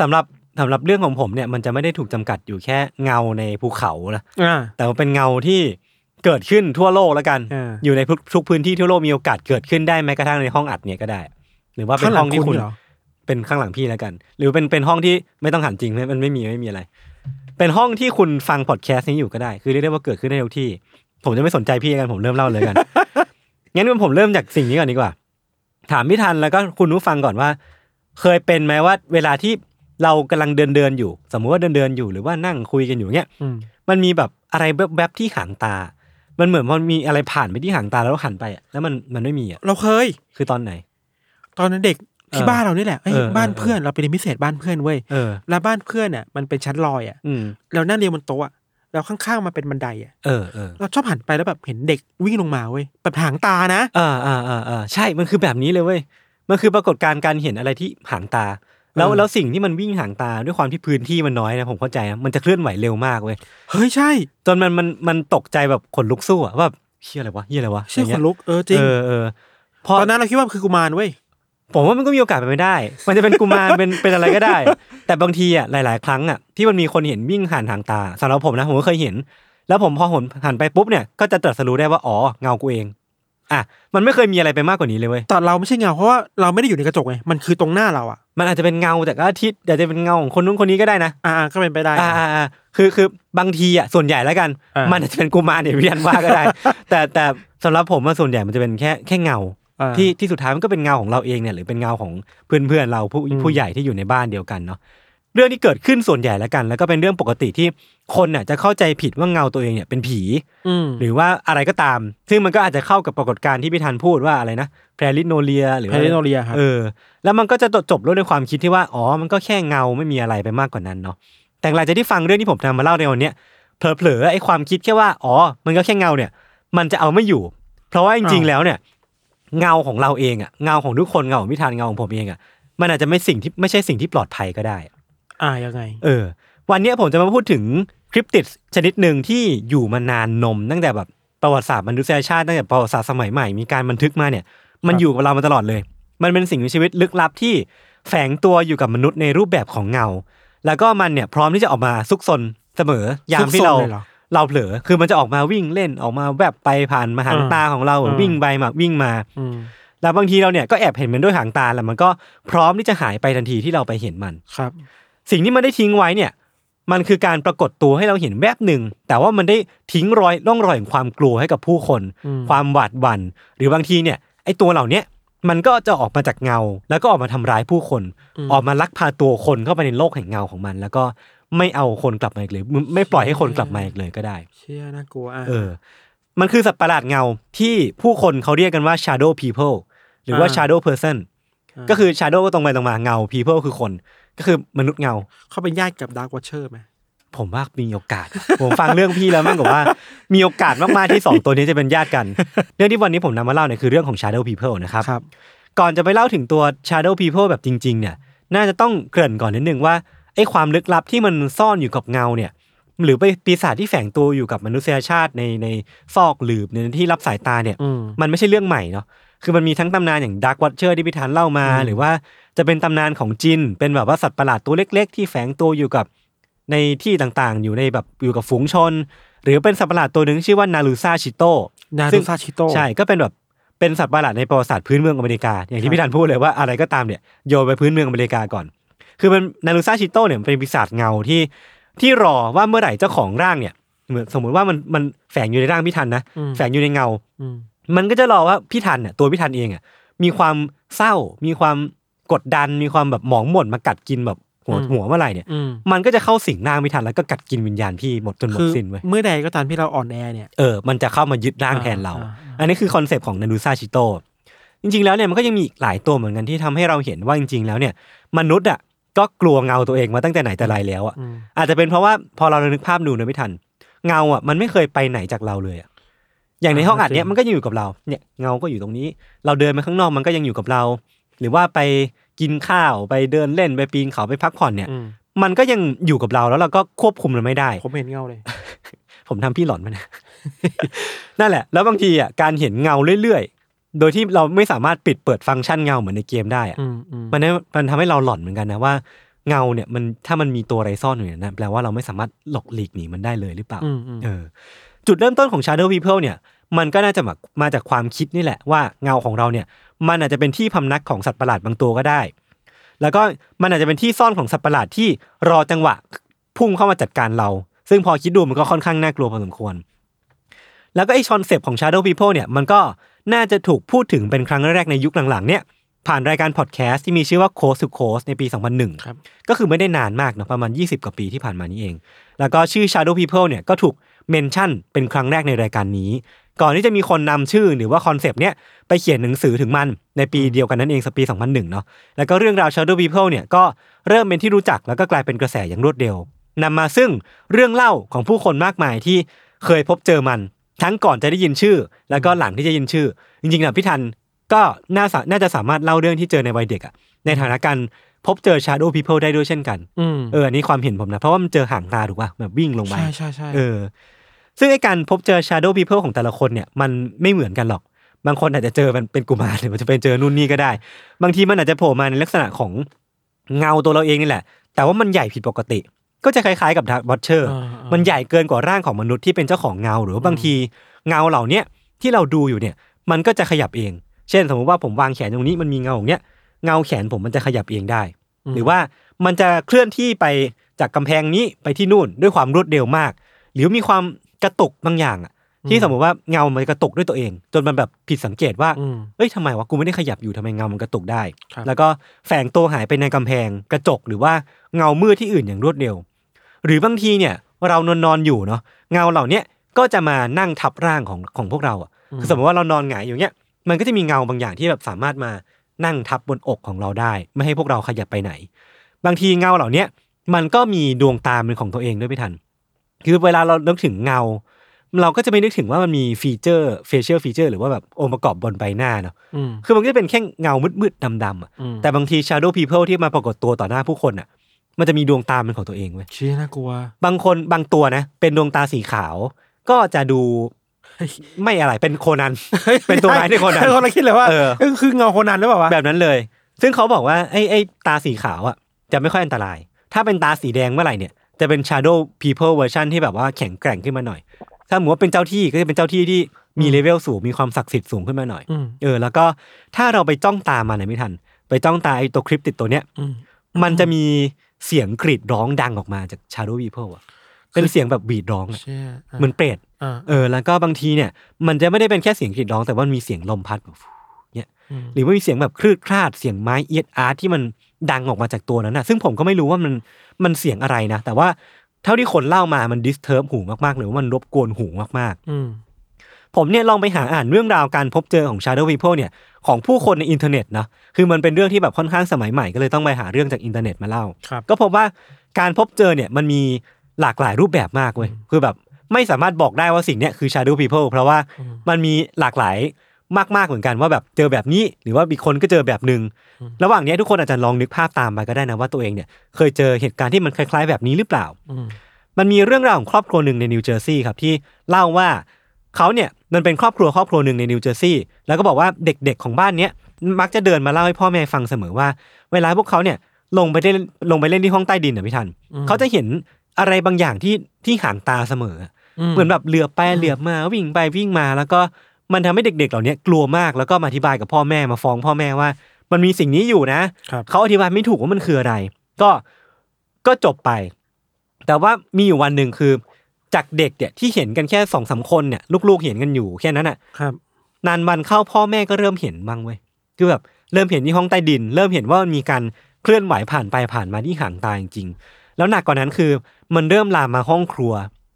สำหรับสำหรับเรื่องของผมเนี่ยมันจะไม่ได้ถูกจำกัดอยู่แค่เงาในภูเขานะอ่าแต่ว่าเป็นเงาที่เกิดขึ้นทั่วโลกแล้วกันอ่าอยู่ในทุกทุกพื้นที่ทั่วโลกมีโอกาสเกิดขึ้นได้แม้กระทั่งในห้องอัดเนี่ยก็ได้ หรือว่าเป็นข้างหลัห้องงที่คุณคุณเหรอเป็นข้างหลังพี่แล้วกัน หรือเป็นเป็นห้องที่ไม่ต้องหันจริงไม่มันไม่มีไม่มีอะไร เป็นห้องที่คุณฟังพอดแคสต์นี้อยู่ก็ได้ คือเรียกได้ว่าเกิดขึ้นได้ทุกที่ ผมจะไม่สนใจพี่กันผมเริ่มเล่าเลยกันงั้นผมเริ่มจากสิ่งนี้ก่อนดีกว่า ถามพี่ทันแล้วก็คุณผู้ฟังก่อนว่า เคยเป็นไหมว่า เวลาที่เรากำลังเดินเดินๆอยู่ สมมุติว่าเดินเดินๆอยู่หรือว่านั่งคุยกันอยู่เนี้ยอืมมันมีแบบอะไรแวบๆที่หางตา มันเหมือนมันมีอะไรผ่านไปที่หางตาแล้วเราหันไปอะแล้วมันมันไม่มีอะเราเคย คือตอนไหน ตอนนั้นเด็กที่เออบ้านเรานี่แหละเอ้ยเออเออบ้านเพื่อนเราไปเรียนพิเศษบ้านเพื่อนเว้ยเออแล้วบ้านเพื่อนเนี่ยมันเป็นชั้นลอยอะอืมเรานั่งเรียนบนโต๊ะอะ แล้วข้างๆมันเป็นบันไดอะเออเออเราชอบหันไปแล้วแบบเห็นเด็กวิ่งลงมาเว้ยแบบหางตานะ อ่าอ่าอ่าอ่าใช่มันคือแบบนี้เลยเว้ยมันคือปรากฏการณ์การเห็นอะไรที่หางตา แล้วเออแล้วสิ่งที่มันวิ่งหางตาด้วยความที่พื้นที่มันน้อยนะผมเข้าใจนะมันจะเคลื่อนไหวเร็วมากเว้ยเฮ้ยใช่ จนมันมันมันตกใจแบบขนลุกสู้อะว่าแบบเฮียอะไรวะเฮียอะไรวะเชื่ออะไรคเงี้นยลุกเออจริงเออเออพอตอนนั้นเราคิดว่ามันคือกุมารเว้ย ผมว่ามันก็มีโอกาสเป็นไปได้ มันจะเป็นกุมารเป็นเป็นอะไรก็ได้ แต่บางทีอะหลาย ๆ ครั้งอะที่มันมีคนเห็นวิ่งผ่านทางตาสำหรับผมนะผมก็เคยเห็น แล้วผมพอหันหันไปปุ๊บเนี่ยก็จะตรัสรู้ได้ว่าอ๋อเงากูเองอะมันไม่เคยมีอะไรไปมากกว่านี้เลยเว้ยแต่เราไม่ใช่เงาเพราะว่าเราไม่ได้อยู่ในกระจกไงมันคือตรงหน้าเราอะมันอาจจะเป็นเงาแต่ก็อาทิตย์อาจจะเป็นเงาของคนนู้นคนนี้ก็ได้นะอ่าๆก็เป็นไปได้อ่าอ่าอ่าคือคือบางทีอะส่วนใหญ่แล้วกันอ่ามัมันอาจจะเป็นกุมารเนี่ยพี่ยันว่าก็ได้ แต่แต่สำหรับผมอะส่วนใหญ่มันจะเป็นแค่แค่เงาอ่า ที่ที่สุดท้ายมันก็เป็นเงาของเราเองเนี่ยหรือเป็นเงาของเพื่อนเพื่อนๆเราผู้อืมผู้ใหญ่ที่อยู่ในบ้านเดียวกันเนาะเรื่องที่เกิดขึ้นส่วนใหญ่แล้วกัน แล้วก็เป็นเรื่องปกติที่คนน่ะจะเข้าใจผิดว่าเงาตัวเองเนี่ยเป็นผีอืมหรือว่าอะไรก็ตาม ซึ่งมันก็อาจจะเข้ากับปรากฏการณ์ที่พี่ธันพูดว่าอะไรนะแพรลิโนเลียหรือแพว่าริโนเรียครับเออแล้วมันก็จะจบลงในความคิดที่ว่าอ๋อมันก็แค่เงาไม่มีอะไรไปมากกว่านั้นเนาะแต่หลังจากที่ฟังเรื่องที่ผมทำมาเล่าในวันเนี้ยเผลอๆไอ้ความคิดแค่ว่าอ๋อมันก็แค่เงาเนี่ย มันจะเอาไม่อยู่ เพราะว่าจริงๆแล้วเนี่ย เงาของเราเองอะเงาของทุกคนเงาของพิธานเงาของผมเองอะมันอาจจะไม่สิ่งที่ไม่ใช่สิ่งที่ปลอดภัยก็ได้ อ่ายังไง เออ วันเนี้ยผมจะมาพูดถึงคริปติดชนิดหนึ่งที่อยู่มานานนม ตั้งแต่แบบประวัติศาสตร์มนุษยชาติตั้งแต่ประวัติศาสตร์สมัยใหม่มีการบันทึกมาเนี่ย มันอยู่กับเรามาตลอดเลย มันเป็นสิ่งมีชีวิตลึกลับที่แฝงตัวอยู่กับมนุษย์ในรูปแบบของเงา แล้วก็มันเนี่ยพร้อมที่จะออกมาซุกซนเสมอยามที่เราซุกซน เลยเหรอเราเผลอคือมันจะออกมาวิ่งเล่นออกมาแวบไปผ่านมาหางอ่าตาของเราอ่าวิ่งไปมาวิ่งมาอืมแล้วบางทีเราเนี่ยก็แอบเห็นมันด้วยหางตาแล้วมันก็พร้อมที่จะหายไปทันทีที่เราไปเห็นมันครับ สิ่งที่มันได้ทิ้งไว้เนี่ย มันคือการปรากฏตัวให้เราเห็นแวบหนึ่งแต่ว่ามันได้ทิ้งรอยร่องรอยของความกลัวให้กับผู้คนอืมความหวาดหวั่นหรือบางทีเนี่ยไอ้ตัวเหล่าเนี้ยมันก็จะออกมาจากเงา แล้วก็ออกมาทำร้ายผู้คน ออกมาลักพาตัวคนเข้าไปในโลกแห่งเงาของมัน แล้วก็ ไม่เอาคนกลับมาอีกเลย ไม่ปล่อยให้คนกลับมาอีกเลยก็ได้ เชี่ยน่ากลัวอะเออ มันคือสัตว์ประหลาดเงาที่ผู้คนเขาเรียกกันว่า shadow people หรือว่าอ่า shadow person าก็คือ shadow ก็ตรงไปตรงมาเงา people คือคน ก็คือมนุษย์เงา เขาเป็นญาติกับดาร์กวอชเชอร์ไหมผมว่ามีโอกาส ผมฟังเรื่องพี่แล้วมันกับว่า มีโอกาสมากๆที่สองตัวนี้จะเป็นญาติกัน เรื่องที่วันนี้ผมนำมาเล่าเนี่ยคือเรื่องของ shadow people นะครับครับก่อนจะไปเล่าถึงตัว shadow people แบบจริง ๆ เนี่ย น่าจะต้องเกริ่นก่อนนิดนึงว่า ไอ้ความลึกลับที่มันซ่อนอยู่กับเงาเนี่ย หรือไปปีศาจที่แฝงตัวอยู่กับมนุษยชาติในในซอกหลืบในที่รับสายตาเนี่ยอืมมันไม่ใช่เรื่องใหม่เนาะคือมันมีทั้งตำนานอย่างดักวัตเชอร์ที่พิธานเล่ามาอืมหรือว่าจะเป็นตำนานของจิน เป็นแบบว่าสัตว์ประหลาดตัวเล็ก ๆ ที่แฝงตัวอยู่กับในที่ต่างๆ อยู่ในแบบอยู่กับฝูงชน หรือเป็นสัตว์ประหลาดตัวหนึ่งชื่อว่านารูซาชิโตนาซึ่รูงซาชิโตใช่ก็เป็นแบบเป็นสัตว์ประหลาดในประวัติศาสตร์พื้นเมืองอเมริกา อย่างที่พี่ธันพูดเลยว่าอะไรก็ตามเนี่ยโยนไปพื้นเมืองอเมริกาก่อน คือมันนารูซาชิโตเนี่ยมันเป็นปีศาจเงาที่ที่รอว่าเมื่อไหร่เจ้าของร่างเนี่ยเหมือนสมมุติว่ามันมันแฝงอยู่ในร่างพี่ทันนะอืมแฝงอยู่ในเงาอืมมันก็จะรอว่าพี่ทันเนี่ยตัวพี่ทันเองอะมีความเศร้า มีความกดดัน มีความแบบหมองหม่นมากัดกินแบบหัวอืมหัวเมื่อไหร่เนี่ยอืมมันก็จะเข้าสิงร่างพี่ทันแล้วก็กัดกินวิญญาณพี่หมดจนหมคืดอสิ้นเว้ยเมื่อใดก็ตามที่เราอ่อนแอเนี่ยเออมันจะเข้ามายึดร่างอ่าแทนเราอ่าอันนี้คือคอนเซปต์ของนารูซาชิโตจริงๆแล้วเนี่ยมันก็ยังมีอีกหลายตัวเหมือนกันที่ทำให้เราเห็นว่าจริง ๆ แล้วเนี่ย มนุษย์อะ ก็กลัวเงาตัวเองมาตั้งแต่ไหนแต่ไรแล้วอะอืมอาจจะเป็นเพราะว่าพอเรานึกภาพดูนะไม่ทัน เงาอะมันไม่เคยไปไหนจากเราเลยอะอย่างในห้องอัดเนี้ยมันก็ยังอยู่กับเราเนี่ยเงาก็อยู่ตรงนี้ เราเดินไปข้างนอกมันก็ยังอยู่กับเรา หรือว่าไปกินข้าวไปเดินเล่นไปปีนเขาไปพักผ่อนเนี่ยอืมมันก็ยังอยู่กับเราแล้วเราก็ควบคุมมันไม่ได้ ผมเห็นเงาเลย ผมทำพี่หลอนมันนั่นแหละ แล้วบางทีอะการเห็นเงาเรื่อยๆ โดยที่เราไม่สามารถปิดเปิดฟังก์ชันเงาเหมือนในเกมได้อะอืมอืมมันเนี่ยมันทำให้เราหลอนเหมือนกันนะว่าเงาเนี่ยมันถ้ามันมีตัวอะไรซ่อนอยู่เนี่ยนะแปลว่าเราไม่สามารถหลบหลีกหนีมันได้เลยหรือเปล่าอืมอืมเออจุดเริ่มต้นของ Shadow People เนี่ย มันก็น่าจะมามาจากความคิดนี่แหละว่าเงาของเราเนี่ย มันอาจจะเป็นที่พำนักของสัตว์ประหลาดบางตัวก็ได้ แล้วก็มันอาจจะเป็นที่ซ่อนของสัตว์ประหลาดที่รอจังหวะพุ่งเข้ามาจัดการเรา ซึ่งพอคิดดูมันก็ค่อนข้างน่ากลัวพอสมควร แล้วก็ไอ้ concept ของ Shadow People เนี่ยมันก็ น่าจะถูกพูดถึงเป็นครั้งแรกในยุคหลังๆเนี่ยผ่านรายการพอดแคสต์ที่มีชื่อว่า Coast to Coast ในปี 2001ครับก็คือไม่ได้นานมากเนาะประมาณ 20 กว่าปีที่ผ่านมานี้เอง แล้วก็ชื่อ Shadow People เนี่ยก็ถูก mention เป็นครั้งแรกในรายการนี้ ก่อนที่จะมีคนนำชื่อหรือว่า concept เนี่ยไปเขียนหนังสือถึงมันในปีเดียวกันนั่นเองปี 2001 เนาะแล้วก็เรื่องราว Shadow People เนี่ยก็เริ่มเป็นที่รู้จักแล้วก็กลายเป็นกระแสอย่างรวดเร็วนำมาซึ่งเรื่องเล่าของผู้คนมากมายที่เคยพบเจอมัน ทั้งก่อนจะได้ยินชื่อ แล้วก็หลังที่จะได้ยินชื่อ จริงๆนะพี่ทันก็น่าสาน่าจะสามารถเล่าเรื่องที่เจอในวัยเด็กอะในฐานะการพบเจอ Shadow People ได้ด้วยเช่นกันอืมเอออันนี้ความเห็นผมนะ เพราะว่ามันเจอหางตาถูกป่ะแบบวิ่งลงไปใช่ใช่ใช่เออ ซึ่งไอการพบเจอ Shadow People ของแต่ละคนเนี่ย มันไม่เหมือนกันหรอก บางคนอาจจะเจอมันเป็นกุมารหรือมันจะเป็นเจอนู่นนี่ก็ได้ บางทีมันอาจจะโผล่มาในลักษณะของเงาตัวเราเองนี่แหละ แต่ว่ามันใหญ่ผิดปกติ ก็จะคล้ายๆกับ Dark Watcher อ่าอ่ามันใหญ่เกินกว่าร่างของมนุษย์ที่เป็นเจ้าของเงา หรือว่าบางทีเงาเหล่าเนี้ยที่เราดูอยู่เนี่ยมันก็จะขยับเอง เช่น สมมติว่าผมวางแขนตรงนี้มันมีเงาอย่างเนี้ยเงาแขนผมมันจะขยับเองได้ หรือว่ามันจะเคลื่อนที่ไปจากกำแพงนี้ไปที่นู่นด้วยความรวดเร็วมาก หรือมีความกระตุกบางอย่างอะที่สมมติว่าเงามันกระตุกด้วยตัวเอง จนมันแบบผิดสังเกตว่าอืมเอ้ยทำไมวะกูไม่ได้ขยับอยู่ทำไมเงามันกระตุกได้ครับแล้วก็แฝงตัวหายไปในกำแพงกระจกหรือว่าเงามืดที่อื่นอย่างรวดเร็ว หรือบางทีเนี่ยเรานอนนอนๆอยู่เนาะเงาเหล่าเนี้ยก็จะมานั่งทับร่างของของพวกเราอะคือสมมติว่าเรานอนหงายอยู่เนี้ยมันก็จะมีเงาบางอย่างที่แบบสามารถมานั่งทับบนอกของเราได้ ไม่ให้พวกเราขยับไปไหน บางทีเงาเหล่าเนี้ยมันก็มีดวงตาเป็นของตัวเองด้วยพี่ทัน คือเวลาเรานึกถึงเงา เราก็จะไม่นึกถึงว่ามันมี feature facial feature หรือว่าแบบองค์ประกอบบนใบหน้าเนาะอืมคือมันก็จะเป็นแค่เงามืดๆดำๆอะอืมแต่บางที Shadow People ที่มาปรากฏตัวต่อหน้าผู้คนอะ มันจะมีดวงตาเป็นของตัวเองเว้ยเชี่ยน่ากลัว บางคนบางตัวนะ เป็นดวงตาสีขาว ก็จะดูไม่อะไรเป็นโคนัน เป็นตัวร้ายในโคนัน คนละคิดเลยว่าเออ เออคือเงาโคนันหรือเปล่าวะแบบนั้นเลย ซึ่งเขาบอกว่าไอ้ไอ้ตาสีขาวอะ จะไม่ค่อยอันตราย ถ้าเป็นตาสีแดงเมื่อไหร่เนี่ย จะเป็น Shadow People version ที่แบบว่าแข็งแกร่งขึ้นมาหน่อย ถ้าสมมติว่าเป็นเจ้าที่ก็จะเป็นเจ้าที่ที่มีเลเวลสูง มีความศักดิ์สิทธิ์สูงขึ้นมาหน่อย อืมเออ แล้วก็ถ้าเราไปจ้องตามันนะพี่ทัน ไปจ้องตาไอ้ตัวคลิปติดตัวเนี้ย อืมมันจะมี เสียงกรีดร้องดังออกมาจาก Shadow People อะเป็นเสียงแบบหวีดร้องอะเชี่ยะเหมือนเปรตอ่าเออ แล้วก็บางทีเนี่ย มันจะไม่ได้เป็นแค่เสียงกรีดร้องแต่ว่ามีเสียงลมพัดแบบเนี่ยมหรือว่ามีเสียงแบบคลืดคลาดเสียงไม้เอี๊ยดอ๊าดที่มันดังออกมาจากตัวนั้นนะซึ่งผมก็ไม่รู้ว่ามันมันเสียงอะไรนะแต่ว่าเท่าที่คนเล่ามามัน disturb หูมากๆหรือว่ามันรบกวนหูมากๆอืม ผมเนี่ยลองไปหาอ่านเรื่องราวการพบเจอของ Shadow People เนี่ยของผู้คนในอินเทอร์เน็ตนะคือมันเป็นเรื่องที่แบบค่อนข้างสมัยใหม่ก็เลยต้องไปหาเรื่องจากอินเทอร์เน็ตมาเล่าครับก็พบว่าการพบเจอเนี่ยมันมีหลากหลายรูปแบบมากเว้ยคือแบบไม่สามารถบอกได้ว่าสิ่งเนี้ยคือ Shadow People เพราะว่ามันมีหลากหลายมากๆเหมือนกันว่าแบบเจอแบบนี้หรือว่าอีกคนก็เจอแบบหนึ่งระหว่างเนี้ยทุกคนอาจจะลองนึกภาพตามไปก็ได้นะว่าตัวเองเนี่ยเคยเจอเหตุการณ์ที่มันคล้าย ๆ แบบนี้หรือเปล่าอืมมันมีเรื่องราวของครอบครัวหนึ่งในนิวเจอร์ซีย์ครับที่เล่าว่า เขาเนี่ยมันเป็นครอบครัวครอบครัวหนึ่งในนิวเจอร์ซีย์แล้วก็บอกว่าเด็กๆของบ้านเนี้ยมักจะเดินมาเล่าให้พ่อแม่ฟังเสมอว่า เวลาพวกเขาเนี่ยลงไปเล่นลงไปเล่นที่ห้องใต้ดินอะพี่ทันเขาจะเห็นอะไรบางอย่างที่ที่ห่างตาเสมอ เหมือนแบบเหลือบไปเหลือบมาวิ่งไปวิ่งมา แล้วก็มันทำให้เด็ก ๆ เหล่านี้กลัวมากแล้วก็มาอธิบายกับพ่อแม่มาฟ้องพ่อแม่ว่า มันมีสิ่งนี้อยู่นะครับเขาอธิบายไม่ถูกว่ามันคืออะไร ก็ก็จบไป แต่ว่ามีอยู่วันหนึ่งคือ จากเด็กเนี่ยที่เห็นกันแค่สองสามคนเนี่ยลูกๆเห็นกันอยู่แค่นั้นอะครับนานวันเข้าพ่อแม่ก็เริ่มเห็นบ้างเว้ยคือแบบเริ่มเห็นที่ห้องใต้ดิน เริ่มเห็นว่ามีการเคลื่อนไหวผ่านไปผ่านมาที่ห่างตาจริงๆแล้วหนักกว่านั้นคือ มันเริ่มลามมาห้องครัว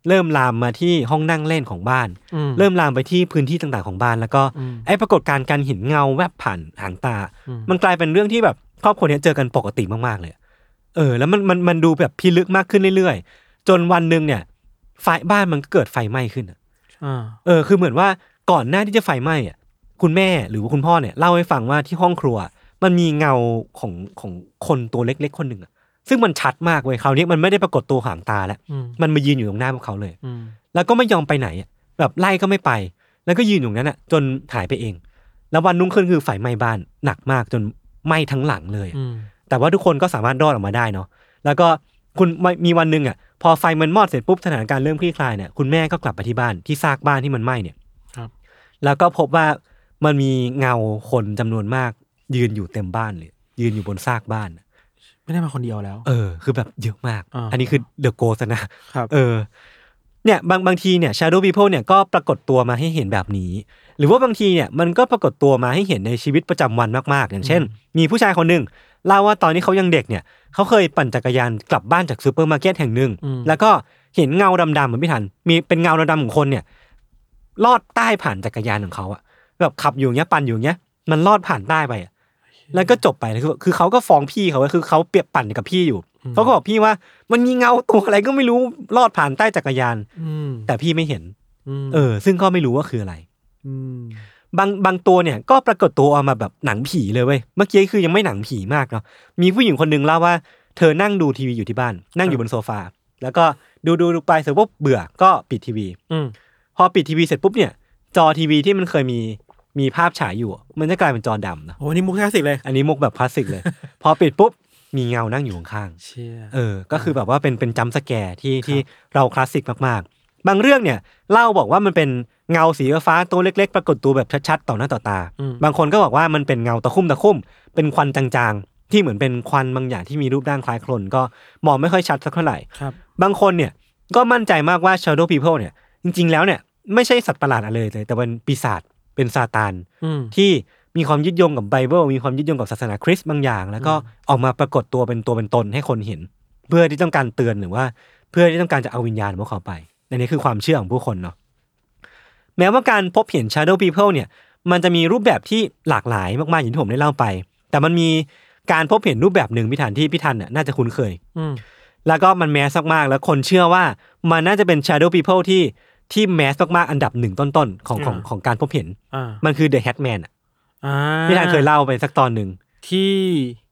เริ่มลามมาที่ห้องนั่งเล่นของบ้านอืมเริ่มลามไปที่พื้นที่ต่างๆของบ้าน แล้วก็อืมไอ้ปรากฏการณ์การเห็นเงาแวบผ่านหางตาอืมมันกลายเป็นเรื่องที่แบบครอบครัวเนี้ยเจอกันปกติมากๆเลย เออ แล้วมันมันมันดูแบบพิลึกมากขึ้นเรื่อยๆ จนวันหนึ่งเนี่ย ไฟบ้านมันก็เกิดไฟไหม้ขึ้นอะอ่าเออ คือเหมือนว่าก่อนหน้าที่จะไฟไหม้อะ คุณแม่หรือว่าคุณพ่อเนี่ยเล่าให้ฟังว่าที่ห้องครัว มันมีเงาของของคนตัวเล็ก ๆ คนหนึ่งอะ ซึ่งมันชัดมากเว้ยคราวนี้มันไม่ได้ปรากฏตัวหางตาแล้วอืมมันมายืนอยู่ตรงหน้าพวกเขาเลยอืมแล้วก็ไม่ยอมไปไหนอะแบบไล่ก็ไม่ไป แล้วก็ยืนอยู่นั้นอะ จนหายไปเอง แล้ววันนุ่งขึ้นคือไฟไหม้บ้านหนักมากจนไหม้ทั้งหลังเลยอืมแต่ว่าทุกคนก็สามารถรอดออกมาได้เนาะแล้วก็คุณมีวันหนึ่งอะ พอไฟมันมอดเสร็จปุ๊บสถานการณ์เริ่มคลี่คลายเนี่ยคุณแม่ก็กลับไปที่บ้านที่ซากบ้านที่มันไหม้เนี่ยครับ แล้วก็พบว่ามันมีเงาคนจำนวนมาก ยืนอยู่เต็มบ้านเลย ยืนอยู่บนซากบ้าน ไม่ได้มาคนเดียวแล้ว เออ คือแบบเยอะมากอ่าอันนี้คือเดอะโกสนะครับเออ เนี่ยบางบางทีเนี่ย Shadow People เนี่ยก็ปรากฏตัวมาให้เห็นแบบนี้ หรือว่าบางทีเนี่ยมันก็ปรากฏตัวมาให้เห็นในชีวิตประจำวันมากๆ อย่างเช่น มีผู้ชายคนหนึ่ง เล่าว่าตอนที่เขายังเด็กเนี่ยเขาเคยปั่นจักรยานกลับบ้านจากซูเปอร์มาร์เก็ตแห่งหนึ่งอืมแล้วก็เห็นเงาดำๆเหมือนพี่ทันมีเป็นเงาดำๆของคนเนี่ย ลอดใต้ผ่านจักรยานของเขาอะแบบขับอยู่อย่างเงี้ยปั่นอยู่อย่างเงี้ยมันลอดผ่านใต้ไปอะแล้วก็จบไปคือคือเขาก็ฟ้องพี่เขาไว้คือเขาเปรียบปั่นกับพี่อยู่เขาก็บอกพี่ว่า มันมีเงาตัวอะไรก็ไม่รู้ลอดผ่านใต้จักรยาน อืมแต่พี่ไม่เห็นมเออ ซึ่งก็ไม่รู้ว่าคืออะไรม บางบางตัวเนี่ยก็ปรากฏตัวออกมาแบบหนังผีเลยเว้ยเมื่อกี้คือยังไม่หนังผีมากเนาะมีผู้หญิงคนหนึ่งเล่าว่าเธอนั่งดูทีวีอยู่ที่บ้าน นั่งอยู่บนโซฟา แล้วก็ดูดูดูไปเสร็จปุ๊บเบื่อก็ปิดทีวี อืมพอปิดทีวีเสร็จปุ๊บเนี่ย จอทีวีที่มันเคยมีมีภาพฉายอยู่ มันจะกลายเป็นจอดำนะโอ้นี่มุกคลาสสิกเลย อันนี้มุกแบบคลาสสิกเลย พอปิดปุ๊บมีเงานั่งอยู่ข้างๆเชี่ยเออ ก็คือแบบว่าเป็นเป็นจัมป์สแกร์ที่ที่เราคลาสสิกมากๆ บางเรื่องเนี่ยเล่าบอกว่ามันเป็นเงาสีฟ้าตัวเล็ก ๆ ปรากฏตัวแบบชัดๆต่อหน้าต่อตาอืมบางคนก็บอกว่ามันเป็นเงาตะคุ่มตะคุ่มเป็นควันจางๆ ที่เหมือนเป็นควันบางอย่างที่มีรูปร่างคล้ายโคลนก็มองไม่ค่อยชัดสักเท่าไหร่ครับบางคนเนี่ยก็มั่นใจมากว่า Shadow People เนี่ย จริง ๆ แล้วเนี่ยไม่ใช่สัตว์ประหลาดอะไรเลย แต่เป็นปีศาจเป็นซาตานอืมที่มีความยึดโยงกับไบเบิลมีความยึดโยงกับศาสนาคริสต์บางอย่าง แล้วก็ออกมาปรากฏตัวเป็นตัวเป็นตนให้คนเห็น เพื่อที่ต้องการเตือนหรือว่า เพื่อที่ต้องการจะเอาวิญญาณของพวกเขาไป อันนี้คือความเชื่อของผู้คนเนาะแม้ว่าการพบเห็น Shadow People เนี่ยมันจะมีรูปแบบที่หลากหลายมากๆอย่างที่ผมได้เล่าไป แต่มันมีการพบเห็นรูปแบบหนึ่งพิธันที่พิธันน่ะน่าจะคุ้นเคยอืมแล้วก็มันแมสมากๆแล้วคนเชื่อว่ามันน่าจะเป็น Shadow People ที่ที่แมสมากๆอันดับหนึ่งต้นๆของของของการพบเห็นอ่ามันคือ The Hatman อะอ่าพี่ธันเคยเล่าไปสักตอนหนึ่งที่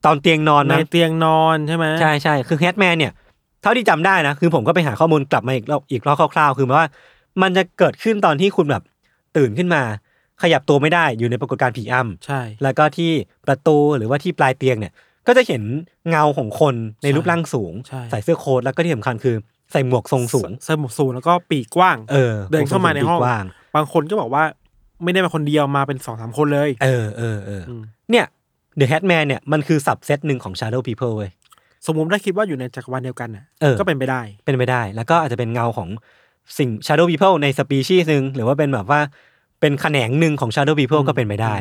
ตอนเตียงนอนในนะเตียงนอนใช่ไหมใช่ใช่คือแฮทแมนเนี่ย เท่าที่จำได้นะคือผมก็ไปหาข้อมูลกลับมาอีกรอบอีกรอบคร่าวๆ คือหมายว่า มันจะเกิดขึ้นตอนที่คุณแบบตื่นขึ้นมา ขยับตัวไม่ได้อยู่ในปรากฏการณ์ผีอ้ำใช่ แล้วก็ที่ประตูหรือว่าที่ปลายเตียงเนี่ย ก็จะเห็นเงาของคนในรูปร่างสูงใช่ใส่เสื้อโค้ทแล้วก็ที่สำคัญคือใส่หมวกทรงสูงสมุกสูงแล้วก็ปีกกว้างเออเดินเข้ามาในห้องปีกกว้างบางคนก็บอกว่าไม่ได้มาคนเดียวมาเป็นสองสามคนเลย เออเออเอออืมเนี่ย The Hatman เนี่ยมันคือสับเซตหนึ่งของ Shadow People เว้ย สมมุติถ้าคิดว่าอยู่ในจักรวาลเดียวกันน่ะเออ ก็เป็นไปได้ เป็นไปได้ แล้วก็อาจจะเป็นเงาของสิ่ง Shadow People ในสปีชีส์หนึ่งหรือว่าเป็นแบบว่าเป็นแขนงหนึ่งของ Shadow People อืมก็เป็นไปได้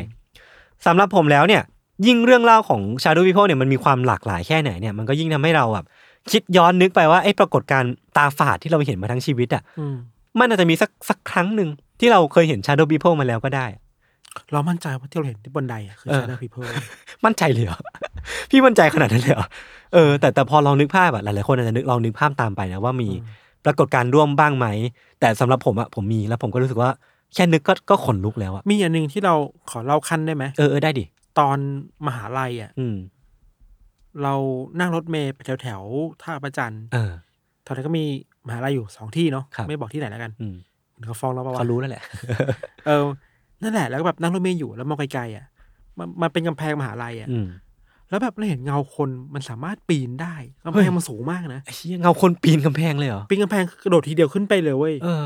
สำหรับผมแล้วเนี่ย ยิ่งเรื่องเล่าของ Shadow People เนี่ยมันมีความหลากหลายแค่ไหนเนี่ยมันก็ยิ่งทำให้เราแบบคิดย้อนนึกไปว่าไอ้ปรากฏการณ์ตาฝาดที่เราเห็นมาทั้งชีวิตอะอืมมันอาจจะมีสักสักครั้งหนึ่งที่เราเคยเห็น Shadow People มาแล้วก็ได้ เรามั่นใจว่าที่เราเห็นที่บนไดอะคือเออ Shadow People มั่นใจเลยเหรอพี่มั่นใจขนาดนั้นเลยเหรอ เออแต่แต่พอลองนึกภาพอะหลายๆคนอาจจะนึกลองนึกภาพตามไปนะว่ามีอืมปรากฏการณ์ร่วมบ้างไหม แต่สำหรับผมอะผมมีแล้วผมก็รู้สึกว่าแค่นึกก็ก็ขนลุกแล้วอะมีอันหนึ่งที่เราขอเล่าขั้นได้ไหมเออเออได้ดิตอนมหาลัยอะอืม เรานั่งรถเมล์ไปแถวแถวๆท่าประจันทร์เออตอนนั้นก็มีมหาลัยอยู่สองที่เนาะครับไม่บอกที่ไหนแล้วกัน อืมเดี๋ยวเขาฟ้องเราปะวะเขารู้แล้วแหละ เออนั่นแหละแล้วก็แบบนั่งรถเมล์อยู่แล้วมองไกลๆอะมันมันเป็นกำแพงมหาลัยอะอืม แล้วแบบเราเห็นเงาคนมันสามารถปีนได้กำเฮ้แพยงมันสูงมากนะไอ้เหี้ยเงาคนปีนกำแพงเลยเหรอปีนกำแพงกระโดดทีเดียวขึ้นไปเลยเว้ยเออ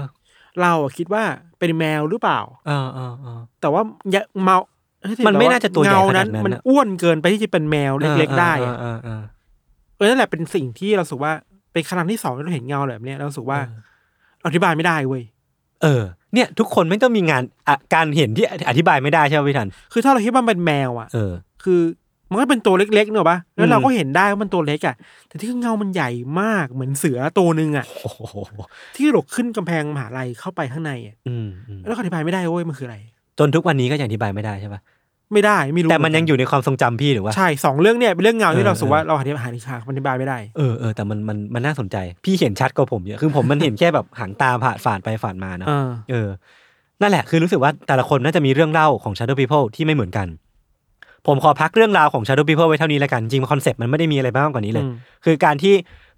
เราอะคิดว่าเป็นแมวหรือเปล่าเออเออเออแต่ว่าอย่าเมาเฮ้ยมันไม่น่าจะตัวใหญ่เงาขนานั้ดนนั้นมันอะอ้วนเกินไปที่จะเป็นแมวเล็กๆได้อะเออเออเออนั่นแหละเป็นสิ่งที่เราสึกว่าเป็นครั้งที่สองที่เราเห็นเงาแบบเนี้ยเราสึกว่าเอออธิบายไม่ได้เว้ยเออ เนี่ยทุกคนไม่ต้องมีงานอะการเห็นที่อธิบายไม่ได้ใช่ไหมพี่ทันคือถ้าเราคิดว่ามันเป็นแมวอะเออ คือ มันก็เป็นตัวเล็กๆเนอะปะแล้วเราอืมก็เห็นได้ว่ามันตัวเล็กอะ แต่ที่เงามันใหญ่มากเหมือนเสือตัวหนึ่งอะโอ้โหที่กระโดดขึ้นกำแพงมหาลัยเข้าไปข้างในอะอืมอืมแล้วก็อธิบายไม่ได้เว้ยมันคืออะไร จนทุกวันนี้ก็ยังอธิบายไม่ได้ใช่ปะไม่ได้ไม่รู้แต่มันยังอยู่ในความทรงจำพี่หรือว่าใช่สองเรื่องเนี่ยเป็นเรื่องเงาที่เราเออรู้สึกว่าเราอธิบายหาอธิบายไม่ได้เออเออแต่มันมันมันน่าสนใจ พี่เห็นชัดกว่าผมเยอะคือผมมันเห็นแค่แบบหางตาผ่านฟาดไปฟาดมาเนอะเออเออ นั่นแหละคือรู้สึกว่าแต่ละคนน่าจะมีเรื่องเล่าของ Shadow People ที่ไม่เหมือนกัน ผมขอพักเรื่องราวของ Shadow People ไว้เท่านี้แล้วกัน จริงคอนเซ็ปต์มันไม่ได้มีอะไรมากกว่านี้เลยอืมคือการที่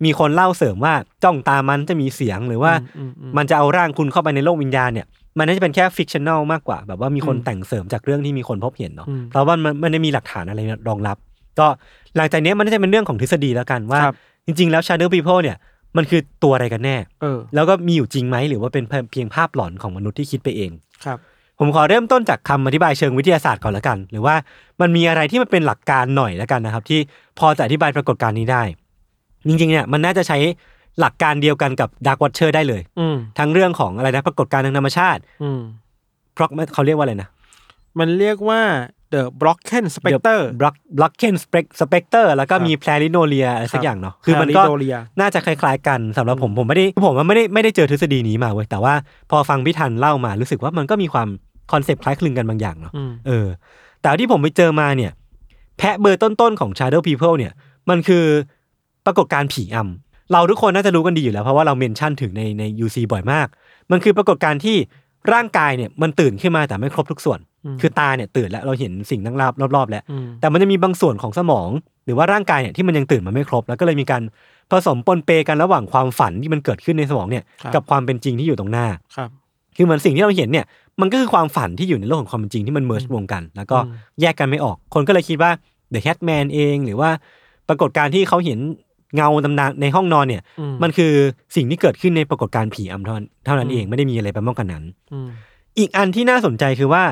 มีคนเล่าเสริมว่าจ้องตามันจะมีเสียงหรือว่าอืมอืมมันจะเอาร่างคุณเข้าไปในโลกวิญญาณเนี่ยมันน่าจะเป็นแค่ fictional มากกว่า แบบว่ามีคนอืมแต่งเสริมจากเรื่องที่มีคนพบเห็นเนาะอืมเพราะว่ามันมันไม่ได้มีหลักฐานอะไรรองรับ ก็หลังจากนี้มันน่าจะเป็นเรื่องของทฤษฎีแล้วกันว่าครับจริง ๆ แล้ว Shadow People เนี่ยมันคือตัวอะไรกันแน่เออแล้วก็มีอยู่จริงไหมหรือว่าเป็นเพียงภาพหลอนของมนุษย์ที่คิดไปเองครับ ผมขอเริ่มต้นจากคำอธิบายเชิงวิทยาศาสตร์ก่อนละกัน หรือว่ามันมีอะไรที่มันเป็นหลักการหน่อยละกันนะครับ ที่พอจะอธิบายปรากฏการณ์นี้ได้ จริงๆเนี่ยมันน่าจะใช้หลักการเดียวกันกับดาร์กวอ t เชอร์ได้เลยอืมทั้งเรื่องของอะไรนะปรากฏการณ์ทางธรรมชาติอืมเพราะเขาเรียกว่าอะไรนะ มันเรียกว่า the Brocken Spectre Brock Brocken Spec Spectre แล้วก็ครับมี Pareidolia อะไรสัครักบอย่างเนาะคือมันก็ Pareidolia น่าจะคล้าย ๆ กันสำหรับผมผมไม่ได้ผมว่าไม่ได้ไม่ได้เจอทฤษฎีนี้มาเว้ยแต่ว่าพอฟังพี่ทันเล่ามารู้สึกว่ามันก็มีความ คอนเซปต์คล้ายคลึงกันบางอย่างเนาะอืมเออ แต่ที่ผมไปเจอมาเนี่ย แพะเบอร์ต้นๆของ Shadow People เนี่ย มันคือปรากฏการณ์ผีอำเราทุกคนน่าจะรู้กันดีอยู่แล้ว เพราะว่าเรา mention ถึงในใน UC บ่อยมาก มันคือปรากฏการณ์ที่ร่างกายเนี่ยมันตื่นขึ้นมาแต่ไม่ครบทุกส่วน คือตาเนี่ยตื่นแล้วเราเห็นสิ่งต่างๆรอบรอบๆแล้วอืมแต่มันจะมีบางส่วนของสมอง หรือว่าร่างกายเนี่ยที่มันยังตื่นมาไม่ครบ แล้วก็เลยมีการผสมปนเปกันระหว่างความฝันที่มันเกิดขึ้นในสมองเนี่ยครับกับความเป็นจริงที่อยู่ตรงหน้า ครับ คือเหมือนสิ่งที่เราเห็นเนี่ย มันก็คือความฝันที่อยู่ในโลกของความเป็นจริงที่มันเมิร์ชรวมกัน แล้วก็อืมแยกกันไม่ออก คนก็เลยคิดว่า The Catman เอง หรือว่าปรากฏการณ์ที่เขาเห็นเงาตำนานในห้องนอนเนี่ยอืมมันคือสิ่งที่เกิดขึ้นในปรากฏการณ์ผีอำเท่านั้นเท่านั้นเองไม่ได้มีอะไรไปมากกว่านั้นอืมอีกอันที่น่าสนใจคือว่า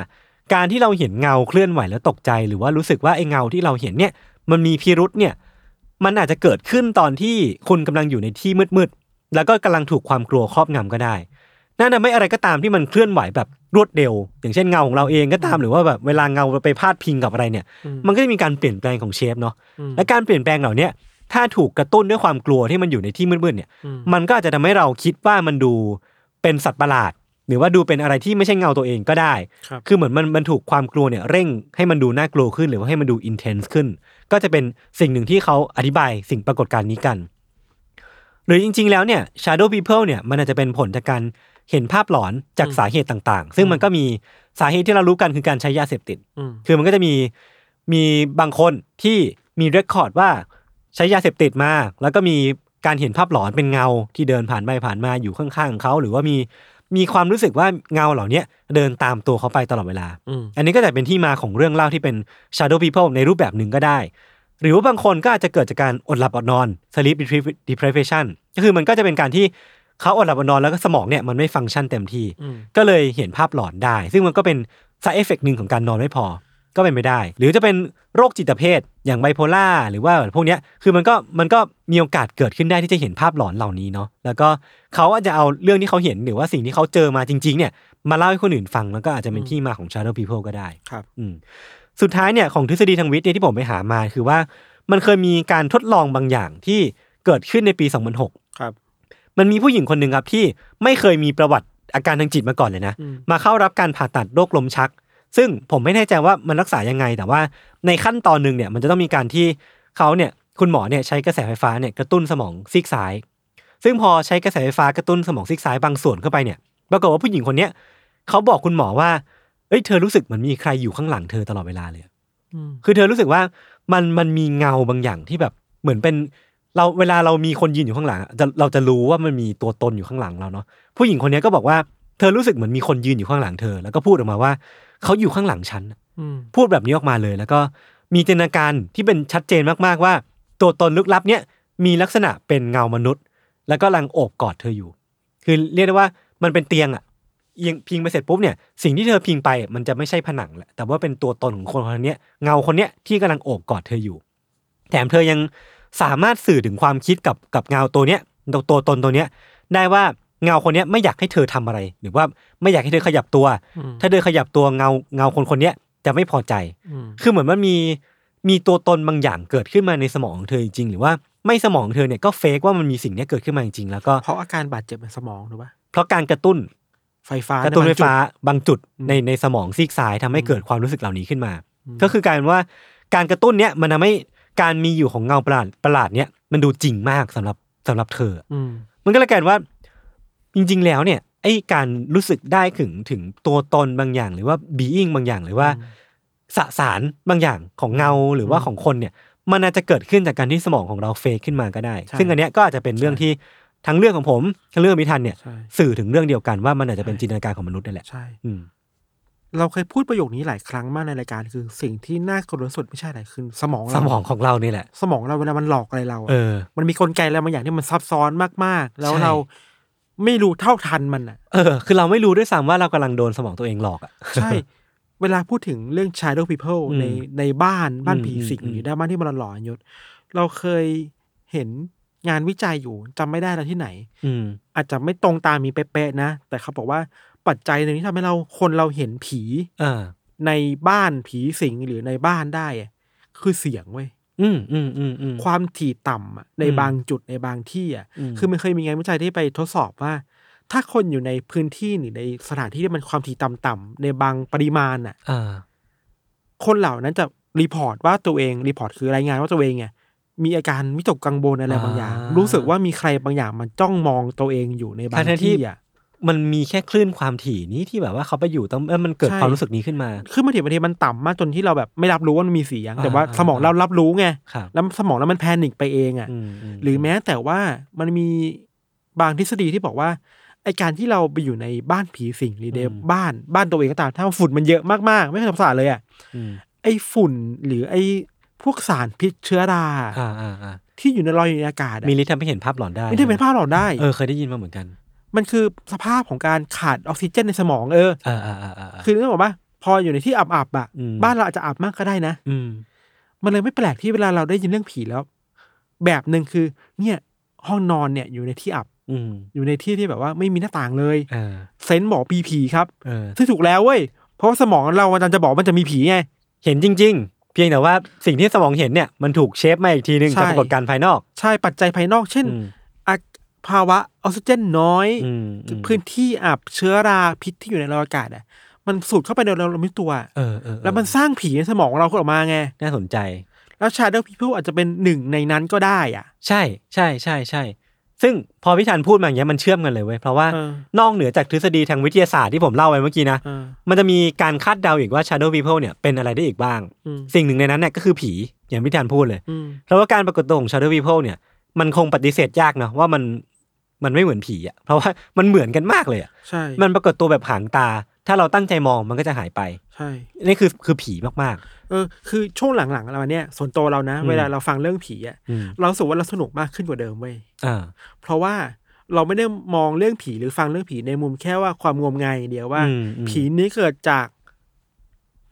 การที่เราเห็นเงาเคลื่อนไหวแล้วตกใจ หรือว่ารู้สึกว่าไอ้เงาที่เราเห็นเนี่ย มันมีพิรุษเนี่ย มันอาจจะเกิดขึ้นตอนที่คุณกำลังอยู่ในที่มืดๆแล้วก็กำลังถูกความกลัวครอบงำก็ได้ นั่นน่ะไม่อะไรก็ตามที่มันเคลื่อนไหวแบบรวดเร็ว อย่างเช่นเงาของเราเองก็ตามหรือว่าแบบเวลาเงาไปพาดพิงกับอะไรเนี่ยอืมมันก็จะมีการเปลี่ยนแปลงของเชฟเนาะอืมและการเปลี่ยนแปลงเหล่าเนี้ยถ้าถูกกระตุ้นด้วยความกลัวที่มันอยู่ในที่มืดๆเนี่ยอืมมันก็อาจจะทำให้เราคิดว่ามันดูเป็นสัตว์ประหลาด หรือว่าดูเป็นอะไรที่ไม่ใช่เงาตัวเองก็ได้ครับคือเหมือนมันมันถูกความกลัวเนี่ยเร่งให้มันดูน่ากลัวขึ้นหรือว่าให้มันดูอินเทนส์ขึ้น ก็จะเป็นสิ่งหนึ่งที่เขาอธิบายสิ่งปรากฏการณ์นี้กัน หรือจริง ๆ แล้วเนี่ย Shadow People เนี่ยมันอาจจะเป็นผลจากการ เห็นภาพหลอนจากสาเหตุต่างๆ ซึ่งมันก็มีสาเหตุที่เรารู้กันคือการใช้ยาเสพติดอืมคือมันก็จะมีมีบางคนที่มีเรคคอร์ดว่าใช้ยาเสพติดมาแล้วก็มีการเห็นภาพหลอนเป็นเงาที่เดินผ่านไปผ่านมาอยู่ข้างๆเขาหรือว่ามีมีความรู้สึกว่าเงาเหล่าเนี้ยเดินตามตัวเขาไปตลอดเวลาอืมอันนี้ก็จะเป็นที่มาของเรื่องเล่าที่เป็น shadow people ในรูปแบบหนึ่งก็ได้ หรือว่าบางคนก็อาจจะเกิดจากการอดหลับอดนอน sleep deprivation ก็คือมันก็จะเป็นการที่ เขาอดหลับอดนอนแล้วก็สมองเนี่ยมันไม่ฟังก์ชันเต็มที่อืมก็เลยเห็นภาพหลอนได้ ซึ่งมันก็เป็น side effect หนึ่งของการนอนไม่พอ ก็เป็นไปได้ หรือจะเป็นโรคจิตเภทอย่างไบโพล่าหรือว่าพวกเนี้ยคือมันก็มันก็มีโอกาสเกิดขึ้นได้ที่จะเห็นภาพหลอนเหล่านี้เนาะแล้วก็เขาอาจจะเอาเรื่องที่เขาเห็นหรือว่าสิ่งที่เขาเจอมาจริง ๆ เนี่ยมาเล่าให้คนอื่นฟังแล้วก็อาจจะเป็นที่มาของ shadow people ก็ได้ครับอืมสุดท้ายเนี่ยของทฤษฎีทางวิทย์เนี่ยที่ผมไปหามาคือว่ามันเคยมีการทดลองบางอย่างที่เกิดขึ้นในปี 2006 ครับ มันมีผู้หญิงคนหนึ่งครับที่ไม่เคยมีประวัติอาการทางจิตมาก่อนเลยนะอืมมาเข้ารับการผ่าตัดโรคลมชัก ซึ่งผมไม่แน่ใจว่ามันรักษายังไง แต่ว่าในขั้นตอนหนึ่งเนี่ยมันจะต้องมีการที่เขาเนี่ยคุณหมอเนี่ยใช้กระแสไฟฟ้าเนี่ยกระตุ้นสมองซีกซ้าย ซึ่งพอใช้กระแสไฟฟ้ากระตุ้นสมองซีกซ้ายบางส่วนเข้าไปเนี่ยปรากฏว่าผู้หญิงคนเนี้ยเขาบอกคุณหมอว่าเอ้ยเธอรู้สึกเหมือนมีใครอยู่ข้างหลังเธอตลอดเวลาเลยอืมคือเธอรู้สึกว่ามันมันมีเงาบางอย่างที่แบบเหมือนเป็น เราเวลาเรามีคนยืนอยู่ข้างหลังอะจะเราจะรู้ว่ามันมีตัวตนอยู่ข้างหลังเราเนาะผู้หญิงคนนี้ก็บอกว่าเธอรู้สึกเหมือนมีคนยืนอยู่ข้างหลังเธอ แล้วก็พูดออกมาว่าเขาอยู่ข้างหลังฉันอืมพูดแบบนี้ออกมาเลย แล้วก็มีจินตนาการที่เป็นชัดเจนมากๆว่า ตัวตนลึกลับเนี่ยมีลักษณะเป็นเงามนุษย์ แล้วก็กำลังโอบกอดเธออยู่ คือเรียกได้ว่ามันเป็นเตียงอะเอียงพิงไปเสร็จปุ๊บเนี่ยสิ่งที่เธอพิงไปมันจะไม่ใช่ผนังแหละแต่ว่าเป็นตัวตนของคนคนเนี้ยเงาคนเนี้ยที่กำลังโอบกอดเธออยู่ แถมเธอยัง สามารถสื่อถึงความคิดกับกับเงาตัวเนี้ยตัวตัวตนตัวเนี้ยได้ว่าเงาคนเนี้ยไม่อยากให้เธอทำอะไร หรือว่าไม่อยากให้เธอขยับตัวอืมถ้าเธอขยับตัวเงาเงาคนคนเนี้ยจะไม่พอใจอืมคือเหมือนมันมีมีตัวตนบางอย่างเกิดขึ้นมาในสมองของเธอจริงๆหรือว่าไม่สมองของเธอเนี่ยก็เฟกว่ามันมีสิ่งเนี้ยเกิดขึ้นมาจริงๆแล้วก็เพราะอาการบาดเจ็บในสมองหรือว่าเพราะการกระตุ้นไฟฟ้ากระตุ้นไฟฟ้าในบงจุดบางจุดอืมในในสมองซีกซ้ายทำให้เกิดความรู้สึกเหล่านี้ขึ้นมาอืมก็คือกลายเป็นว่าการกระตุ้นเนี้ยมันทำให้ การมีอยู่ของเงาประหลาดประหลาดเนี้ยมันดูจริงมากสำหรับสำหรับเธออืมมันก็เลยกลายเป็นว่าจริง ๆ แล้วเนี่ยไอ้การรู้สึกได้ถึงถึงตัวตนบางอย่าง หรือว่า being บางอย่างหรือว่าอืมสสารบางอย่างของเงาหรือว่าของคนเนี่ย มันอาจจะเกิดขึ้นจากการที่สมองของเราเฟกขึ้นมาก็ได้ใช่ซึ่งอันเนี้ยก็อาจจะเป็นเรื่องที่ทั้งเรื่องของผมทั้งเรื่องพิธันเนี่ยใช่สื่อถึงเรื่องเดียวกันว่ามันอาจจะเป็นใช่จินตนาการของมนุษย์นั่นแหละใช่อืม เราเคยพูดประโยคนี้หลายครั้งมากในรายการคือสิ่งที่น่ากลัวที่สุดไม่ใช่อะไรคือสมองเราสมองของเรานี่แหละ สมองเราเวลามันหลอกอะไรเราอะเออ มันมีกลไกอะไรบางอย่างที่มันซับซ้อนมากๆ แล้วใช่ เราไม่รู้เท่าทันมันอะ เออ คือเราไม่รู้ด้วยซ้ำว่าเรากำลังโดนสมองตัวเองหลอกอะ ใช่ เวลาพูดถึงเรื่อง shadow people อืมในในบ้านบ้านอืมผีสิงอืม หรือด้านบ้านที่มันหลอนๆยศ เราเคยเห็นงานวิจัยอยู่จำไม่ได้แล้วที่ไหน อืม อาจจะไม่ตรงตามมีเป๊ะๆนะ แต่เขาบอกว่า ปัจจัยหนึ่งที่ทำให้เราคนเราเห็นผีอ่าในบ้านผีสิงหรือในบ้านได้อะคือเสียงเว้ย อืมอืมอืมอืม ความถี่ต่ำอะในอืมบางจุดในบางที่อะ อืม คือมันเคยมีงานวิจัยที่ไปทดสอบว่า ถ้าคนอยู่ในพื้นที่หรือในสถานที่ที่มันความถี่ต่ำๆในบางปริมาณอะ อ่า คนเหล่านั้นจะ report ว่าตัวเอง report คือรายงานว่าตัวเองเนี่ยมีอาการวิตกกังวลอะไรบางอย่าง อ่ารู้ รู้สึกว่ามีใครบางอย่างมันจ้องมองตัวเองอยู่ในบางทั้งๆที่ที่อะ มันมีแค่คลื่นความถี่นี้ที่แบบว่าเขาไปอยู่ต้องเออมันเกิดใช่ ความรู้สึกนี้ขึ้นมา คือบางทีบางทีมันต่ำมากจนที่เราแบบไม่รับรู้ว่ามันมีเสียง แต่ว่าอ่า สมองเรารับรู้ไงครับแล้วสมองแล้วมันแพนิคไปเองอะอืมมหรือแม้แต่ว่ามันมีบางทฤษฎีที่บอกว่าไอการที่เราไปอยู่ในบ้านผีสิงหรือในบ้านบ้านตัวเองก็ตามถ้าฝุ่นมันเยอะมากๆ ไม่เคยทำความสะอาดเลยอะอืมไอฝุ่นหรือไอพวกสารพิษเชื้อรา อ่าอ่าอ่าที่อยู่ในลอยอยู่ในอากาศอะมีฤทธิ์ทำให้เห็นภาพหลอนได้ไม่ได้เป็นภาพหลอนได้ เออเคยได้ยินมาเหมือนกัน มันคือสภาพของการขาดออกซิเจนในสมองเอออ่าอ่าอ่าอ่าคือนึกออกปะพออยู่ในที่อับๆอะอืมบ้านเราอาจจะอับมากก็ได้นะ อืมมันเลยไม่แปลกที่เวลาเราได้ยินเรื่องผีแล้ว แบบหนึ่งคือ เนี่ย ห้องนอนเนี่ยอยู่ในที่อับอืมอยู่ในที่ที่แบบว่าไม่มีหน้าต่างเลยเออเซนส์บอกปีผีครับเออซึ่งถูกแล้วเว้ยเพราะว่าสมองเรามันจะบอกว่ามันจะมีผีไงเห็นจริง ๆ เพียงแต่ว่าสิ่งที่สมองเห็นเนี่ยมันถูกเชฟมาอีกทีนึงใช่จากปรากฏการณ์ภายนอก ใช่ปัจจัยภายนอกเช่นอืมอา ภาวะออกซิเจนน้อยอืมอืมพื้นที่อับเชื้อราพิษที่อยู่ในอากาศอะ มันสูดเข้าไปในเราเราไม่รู้ตัวเออเออเออแล้วมันสร้างผีในสมองของเราขึ้นออกมาไง น่าสนใจ แล้ว Shadow People อาจจะเป็นหนึ่งในนั้นก็ได้อะ ใช่ใช่ใช่ใช่ซึ่งพอพี่ธันพูดมาอย่างเงี้ยมันเชื่อมกันเลยเว้ยเพราะว่าเออนอกเหนือจากทฤษฎีทางวิทยาศาสตร์ที่ผมเล่าไปเมื่อกี้นะเออมันจะมีการคาดเดาอีกว่า Shadow People เนี่ยเป็นอะไรได้อีกบ้างอืมสิ่งหนึ่งในนั้นเนี่ยก็คือผีอย่างพี่ธันพูดเลยอืมเพราะว่าการปรากฏตัวของ Shadow People เนี่ย มันคงปฏิเสธยากเนาะว่ามันมันไม่เหมือนผีอะเพราะว่ามันเหมือนกันมากเลยอะใช่ มันปรากฏตัวแบบหางตา ถ้าเราตั้งใจมองมันก็จะหายไป ใช่ นี่คือคือผีมากเออคือช่วงหลังๆเราเนี่ยส่วนตัวเรานะอืมเวลาเราฟังเรื่องผีอะๆอืมเรารู้สึกว่าเราสนุกมากขึ้นกว่าเดิมเว้ยอ่า เพราะว่าเราไม่ได้มองเรื่องผีหรือฟังเรื่องผีในมุมแค่ว่าความงมงายอย่างเดียวว่า อืมอืมผีนี้เกิดจาก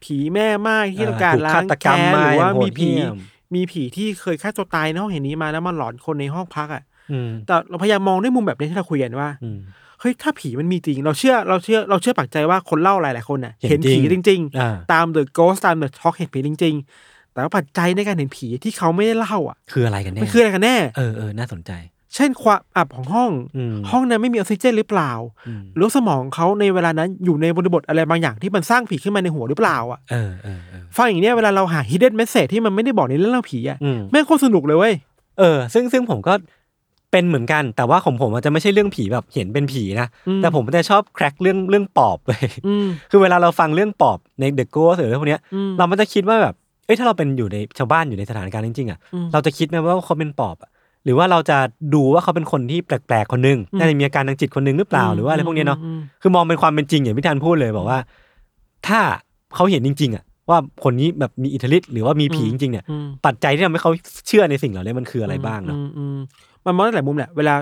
ผีแม่ไม้ที่ต้องการถูกล้าฆางตกรรมแค้นมาหรือว่าอย่างโหดมีผีเหี้ยม มีผีที่เคยฆ่าตัวตายในห้องแห่งนี้มาแล้วมาหลอนคนในห้องพักอะอืมแต่เราพยายามมองด้วยมุมแบบนี้ที่เราคุยกันว่าอืมเฮ้ยถ้าผีมันมีจริง เราเชื่อเราเชื่อเราเชื่อปักใจว่าคนเล่าหลายๆคนน่ะ เห็นเห็นผีจจริงริงอ่าๆตาม The Ghost ตาม The Talk เห็นผีจริง ๆ แต่ว่าปัจจัยในการเห็นผีที่เขาไม่ได้เล่าอะ คืออะไรกันแน่มันคืออะไรกันแน่เออเออน่าสนใจ เช่นความอับของห้องอืมห้องนั้นไม่มีออกซิเจนหรือเปล่าอืมหรือสมองเขาในเวลานั้นอยู่ในบริบทอะไรบางอย่างที่มันสร้างผีขึ้นมาในหัวหรือเปล่าอะเออเออเออฟังอย่างเนี้ยเวลาเราหา hidden message ที่มันไม่ได้บอกในเรื่องเล่าผีอะอืมแม่งโคตรสนุกเลยเว้ยเออ ซึ่งซึ่งผมก็เป็นเหมือนกัน แต่ว่าของผมอาจจะไม่ใช่เรื่องผีแบบเห็นเป็นผีนะอืมแต่ผมจะชอบแคร็กเรื่องเรื่องปอบเลยอืมคือเวลาเราฟังเรื่องปอบในเดอะโกสหรือเรื่องพวกเนี้ยอืมเรามันจะคิดว่าแบบเอ้ยถ้าเราเป็นอยู่ในชาวบ้านอยู่ในสถานการณ์จริงๆอะอืมเราจะคิดไหมว่าเขาเป็นปอบอะ หรือว่าเราจะดูว่าเขาเป็นคนที่แปลกๆคนนึงอืมน่าจะมีอาการทางจิตคนนึงหรือเปล่าหรือว่าอะไรพวกเนี้ยเนาะอืมคือมองเป็นความเป็นจริงอย่างพี่ธันพูดเลยบอกว่า ถ้าเขาเห็นจริง ๆอะว่าคนนี้แบบมีอิทธิฤทธิ์หรือว่ามีผีจริงๆเนี่ยอืมปัจจัยที่ทำให้เขาเชื่อในสิ่งเหล่านี้มันคืออะไรบ้างเนาะอืมอืมมันมองได้หลายมุมแหละเวลา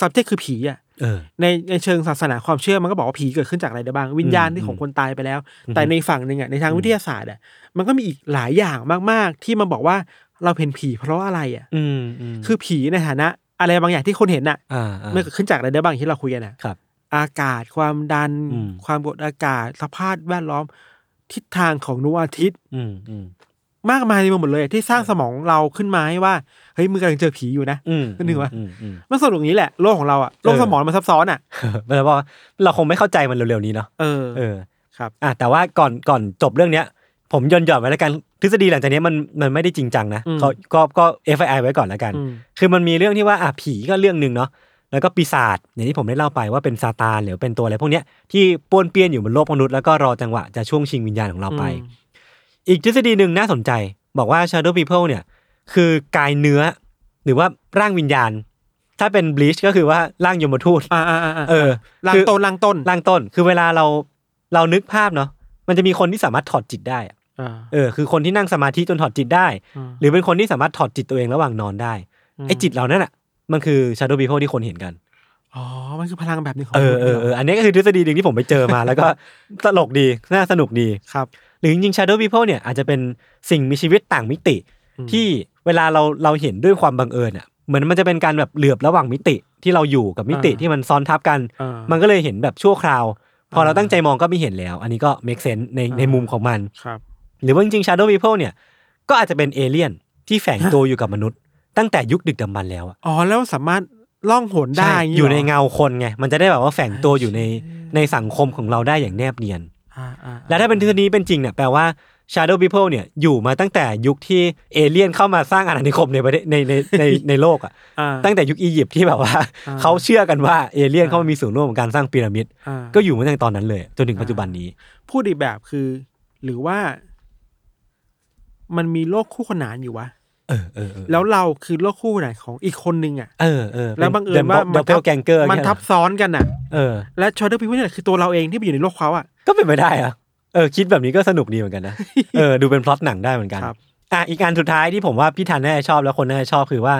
subject คือผีอะเออในในเชิงศาสนาความเชื่อมันก็บอกว่าผีเกิดขึ้นจากอะไรได้บ้าง วิญญาณที่ของคนตายไปแล้วอืมแต่ในฝั่งหนึ่งอะในทางวิทยาศาสตร์อะมันก็มีอีกหลายอย่างมากๆ ที่มันบอกว่า เราเห็นผีเพราะอะไรอะอืมอืมคือผีในฐานะ อะไรบางอย่างที่คนเห็นอะอ่าอ่ามันเกิดขึ้นจากอะไรได้บ้างอย่างที่เราคุยกันอะครับอากาศความดันอืมความกดอากาศสภาพแวดล้อม ทิศทางของดวงอาทิตย์อืมอืมมากมายไปหมดเลย ที่สร้างสมองเราขึ้นมาให้ว่าเฮ้ยมึงกำลังเจอผีอยู่นะอืมก็นึกว่าอืมอืมมันสนุกอย่างนี้แหละโลกของเราอะโลกเออสมองมันซับซ้อนอะแปลว่าเราคงไม่เข้าใจมันเร็วๆนี้เนาะเออเออครับอะแต่ว่าก่อนก่อนจบเรื่องเนี้ย ผมย่นหย่อนไว้แล้วกันทฤษฎีหลังจากนี้มันมันไม่ได้จริงจังนะอืมเขาก็ก็ FII ไว้ก่อนแล้วกันอืมคือมันมีเรื่องที่ว่าอะผีก็เรื่องหนึ่งเนาะแล้วก็ปีศาจอย่างที่ผมได้เล่าไปว่าเป็นซาตานหรือเป็นตัวอะไรพวกเนี้ยที่ป้วนเปี้ยนอยู่บนโลกมนุษย์แล้วก็รอจังหวะจะช่วงชิงวิญญาณของเราไปอืมอีกทฤษฎีหนึ่งน่าสนใจ บอกว่า Shadow People เนี่ย คือกายเนื้อ หรือว่าร่างวิญญาณ ถ้าเป็น Bleach ก็คือว่าร่างยมทูตอ่าอ่าอ่าเออลางคือต้นลางต้นร่างต้น คือเวลาเราเรานึกภาพเนาะมันจะมีคนที่สามารถถอดจิตได้อะอ่า เออคือคนที่นั่งสมาธิจนถอดจิตได้อ่าหรือเป็นคนที่สามารถถอดจิตตัวเองระหว่างนอนได้อืมไอ้จิตเหล่านั้นอะ มันคือ Shadow People ที่คนเห็นกันอ๋อ มันคือพลังแบบหนึงของเออมนุษย์เออหรเอออันนี้ก็คือทฤษฎีหนึ่งที่ผมไปเจอมา แล้วก็ตลกดี น่าสนุกดีครับ หรือจริงๆ Shadow People เนี่ยอาจจะเป็นสิ่งมีชีวิตต่างมิติอืมที่เวลาเราเราเห็นด้วยความบังเอิญอะเหมือนมันจะเป็นการแบบเหลือบระหว่างมิติที่เราอยู่กับมิติที่มันซ้อนทับกันอ่ามันก็เลยเห็นแบบชั่วคราว พอเราอ่าตั้งใจมองก็ไม่เห็นแล้ว อันนี้ก็ make sense ในอ่าในมุมของมันครับ หรือว่าจริงๆ Shadow People เนี่ยก็อาจจะเป็นเอเลี่ยนที่แฝงตัวอยู่กับมนุษย์ ตั้งแต่ยุคดึกดำบรรพ์แล้วอะอ๋อแล้วสามารถล่องหนได้ใช่างงี้อยู่ในหรเงาคนไงมันจะได้แบบว่าแฝงตัวอยู่ในในสังคมของเราได้อย่างแนบเนียน อ่าอ่าและถ้าเป็นทฤษฎีนี้เป็นจริงเนี่ยแปลว่า Shadow People เนี่ยอยู่มาตั้งแต่ยุคที่เอเลี่ยนเข้ามาสร้างอาณานิคมในประเทศในในในในโลกอะอ่า ตั้งแต่ยุคอียิปต์ที่แบบว่า อ่า เขาเชื่อกันว่าเอเลี่ยนอ่าเข้ามามีส่วนร่วมในการสร้างพีระมิด อ่า ก็อยู่มาตั้งแต่ตอนนั้นเลย จนถึงปัจจุบันนี้ พูดอีกแบบคือ หรือว่า มันมีโลกคู่ขนานอยู่วะเออเออเออแล้วเราคือโลกคู่ขนานของอีกคนนึงอะเออเออแล้วบังเอิญว่า doppelganger มันทับซ้อนกันอะเออและ Shadow People นี่แหละคือตัวเราเองที่ไปอยู่ในโลกเขาอะก็เป็นไปได้อะเออคิดแบบนี้ก็สนุกดีเหมือนกันนะเออดูเป็นพล็อตหนังได้เหมือนกันครับอะอีกอันสุดท้ายที่ผมว่าพี่ทันน่าจะชอบแล้วคนน่าจะชอบคือว่า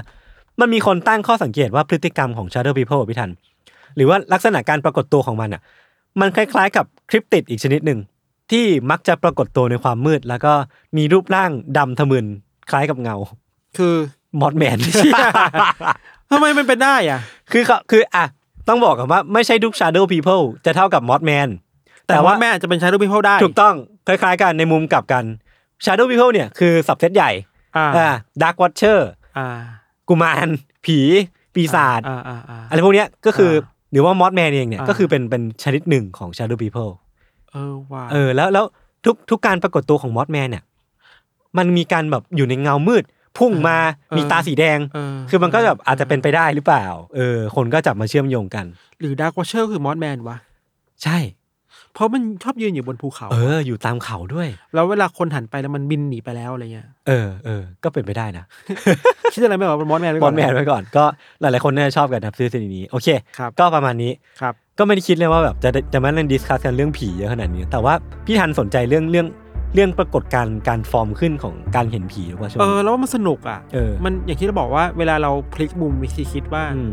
มันมีคนตั้งข้อสังเกตว่าพฤติกรรมของ Shadow People อะพี่ทันหรือว่าลักษณะการปรากฏตัวของมันอะ มันคล้ายๆ กับคริปติดอีกชนิดหนึ่ง ที่มักจะปรากฏตัวในความมืด แล้วก็มีรูปร่างดำทะมึนคล้ายกับเงา คือมอดแมน ทำไมมันเป็นได้อะ คือเขาคืออะต้องบอกกันว่าไม่ใช่ทุก Shadow People จะเท่ากับมอดแมนแต่ว่าแม่อาจจะเป็นชาร์ o พิ p ได้ถูกต้องคล้ายๆกันในมุมกลับกัน Shadow People เนี่ยคือ subset ใหญ่อ่าอ่า Dark Watcher อ่ากุมาร ผี ปีศาจ อ่าอ่าอ่า อะไรพวกเนี้ยก็คืออ่าหรือว่า Mothman เองเนี่ยอ่า ก็คือเป็นเป็นชนิดหนึ่งของ Shadow People เออว่าเออแล้วแล้วทุกทุกการปรากฏตัวของ Mothman เนี่ย มันมีการแบบอยู่ในเงามืด พุ่งมามีตาสีแดงเออคือมันก็แบบอาจจะเป็นไปได้หรือเปล่า เออ คนก็จับมาเชื่อมโยงกัน หรือ Dark Watcher คือ Mothman วะใช่ เพราะมันชอบยืนอยู่บนภูเขา เออ อยู่ตามเขาด้วย แล้วเวลาคนหันไปแล้วมันบินหนีไปแล้วอะไรเงี้ยเออเออก็เป็นไปได้นะคิดอะไรไม่ออกเป็น Mothman ไว้ก่อน Mothman ไว้ก่อนก็หลายๆคนน่าจะชอบกันนะทฤษฎีนี้โอเคครับก็ประมาณนี้ครับ ก็ไม่ได้คิดเลยว่าแบบจะจะมาเล่น discuss กันเรื่องผีเยอะขนาดนี้ แต่ว่าพี่ทันสนใจเรื่องเรื่องเรื่องปรากฏการณ์การฟอร์มขึ้นของการเห็นผีหรือว่าช่วงเออนี้แล้วว่ามันสนุกอะเออมันอย่างที่เราบอกว่าเวลาเราพลิกมุมวิธีคิดว่าอืม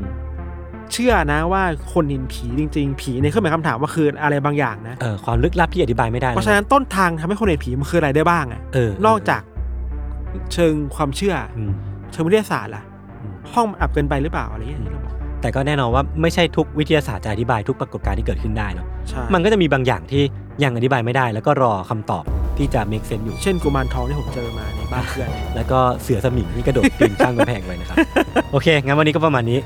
เชื่อนะว่าคนเห็นผีจริง ๆ ผีในเครื่องหมายคำถามว่าคืออะไรบางอย่างนะเออความลึกลับที่อธิบายไม่ได้ เพราะฉะนั้นต้นทางทำให้คนเห็นผีมันคืออะไรได้บ้างอะเออนอกจากเชิงความเชื่อออืมเชิงวิทยาศาสตร์ล่ะอืมห้องมันอับเกินไปหรือเปล่าอะไรอย่างเงี้ยที่เราบอก แต่ก็แน่นอนว่าไม่ใช่ทุกวิทยาศาสตร์จะอธิบายทุกปรากฏการณ์ที่เกิดขึ้นได้เนาะใช่มันก็จะมีบางอย่างที่ยังอธิบายไม่ได้ แล้วก็รอคำตอบที่จะ make sense อยู่ เช่นกุมารทองที่ผมเจอมาในบ้านเพื่อน แล้วก็เสือสมิงที่กระโดดปีนข้ามกำแพงไปนะครับ โอเค งั้นวันนี้ก็ประมาณนี้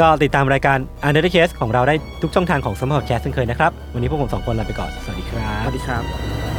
ก็ติดตามรายการ Under the Case ของเราได้ทุกช่องทางของ s m a r t Cast เช่นเคยนะครับ วันนี้พวกผมสองคนลาไปก่อน สวัสดีครับสวัสดีครับ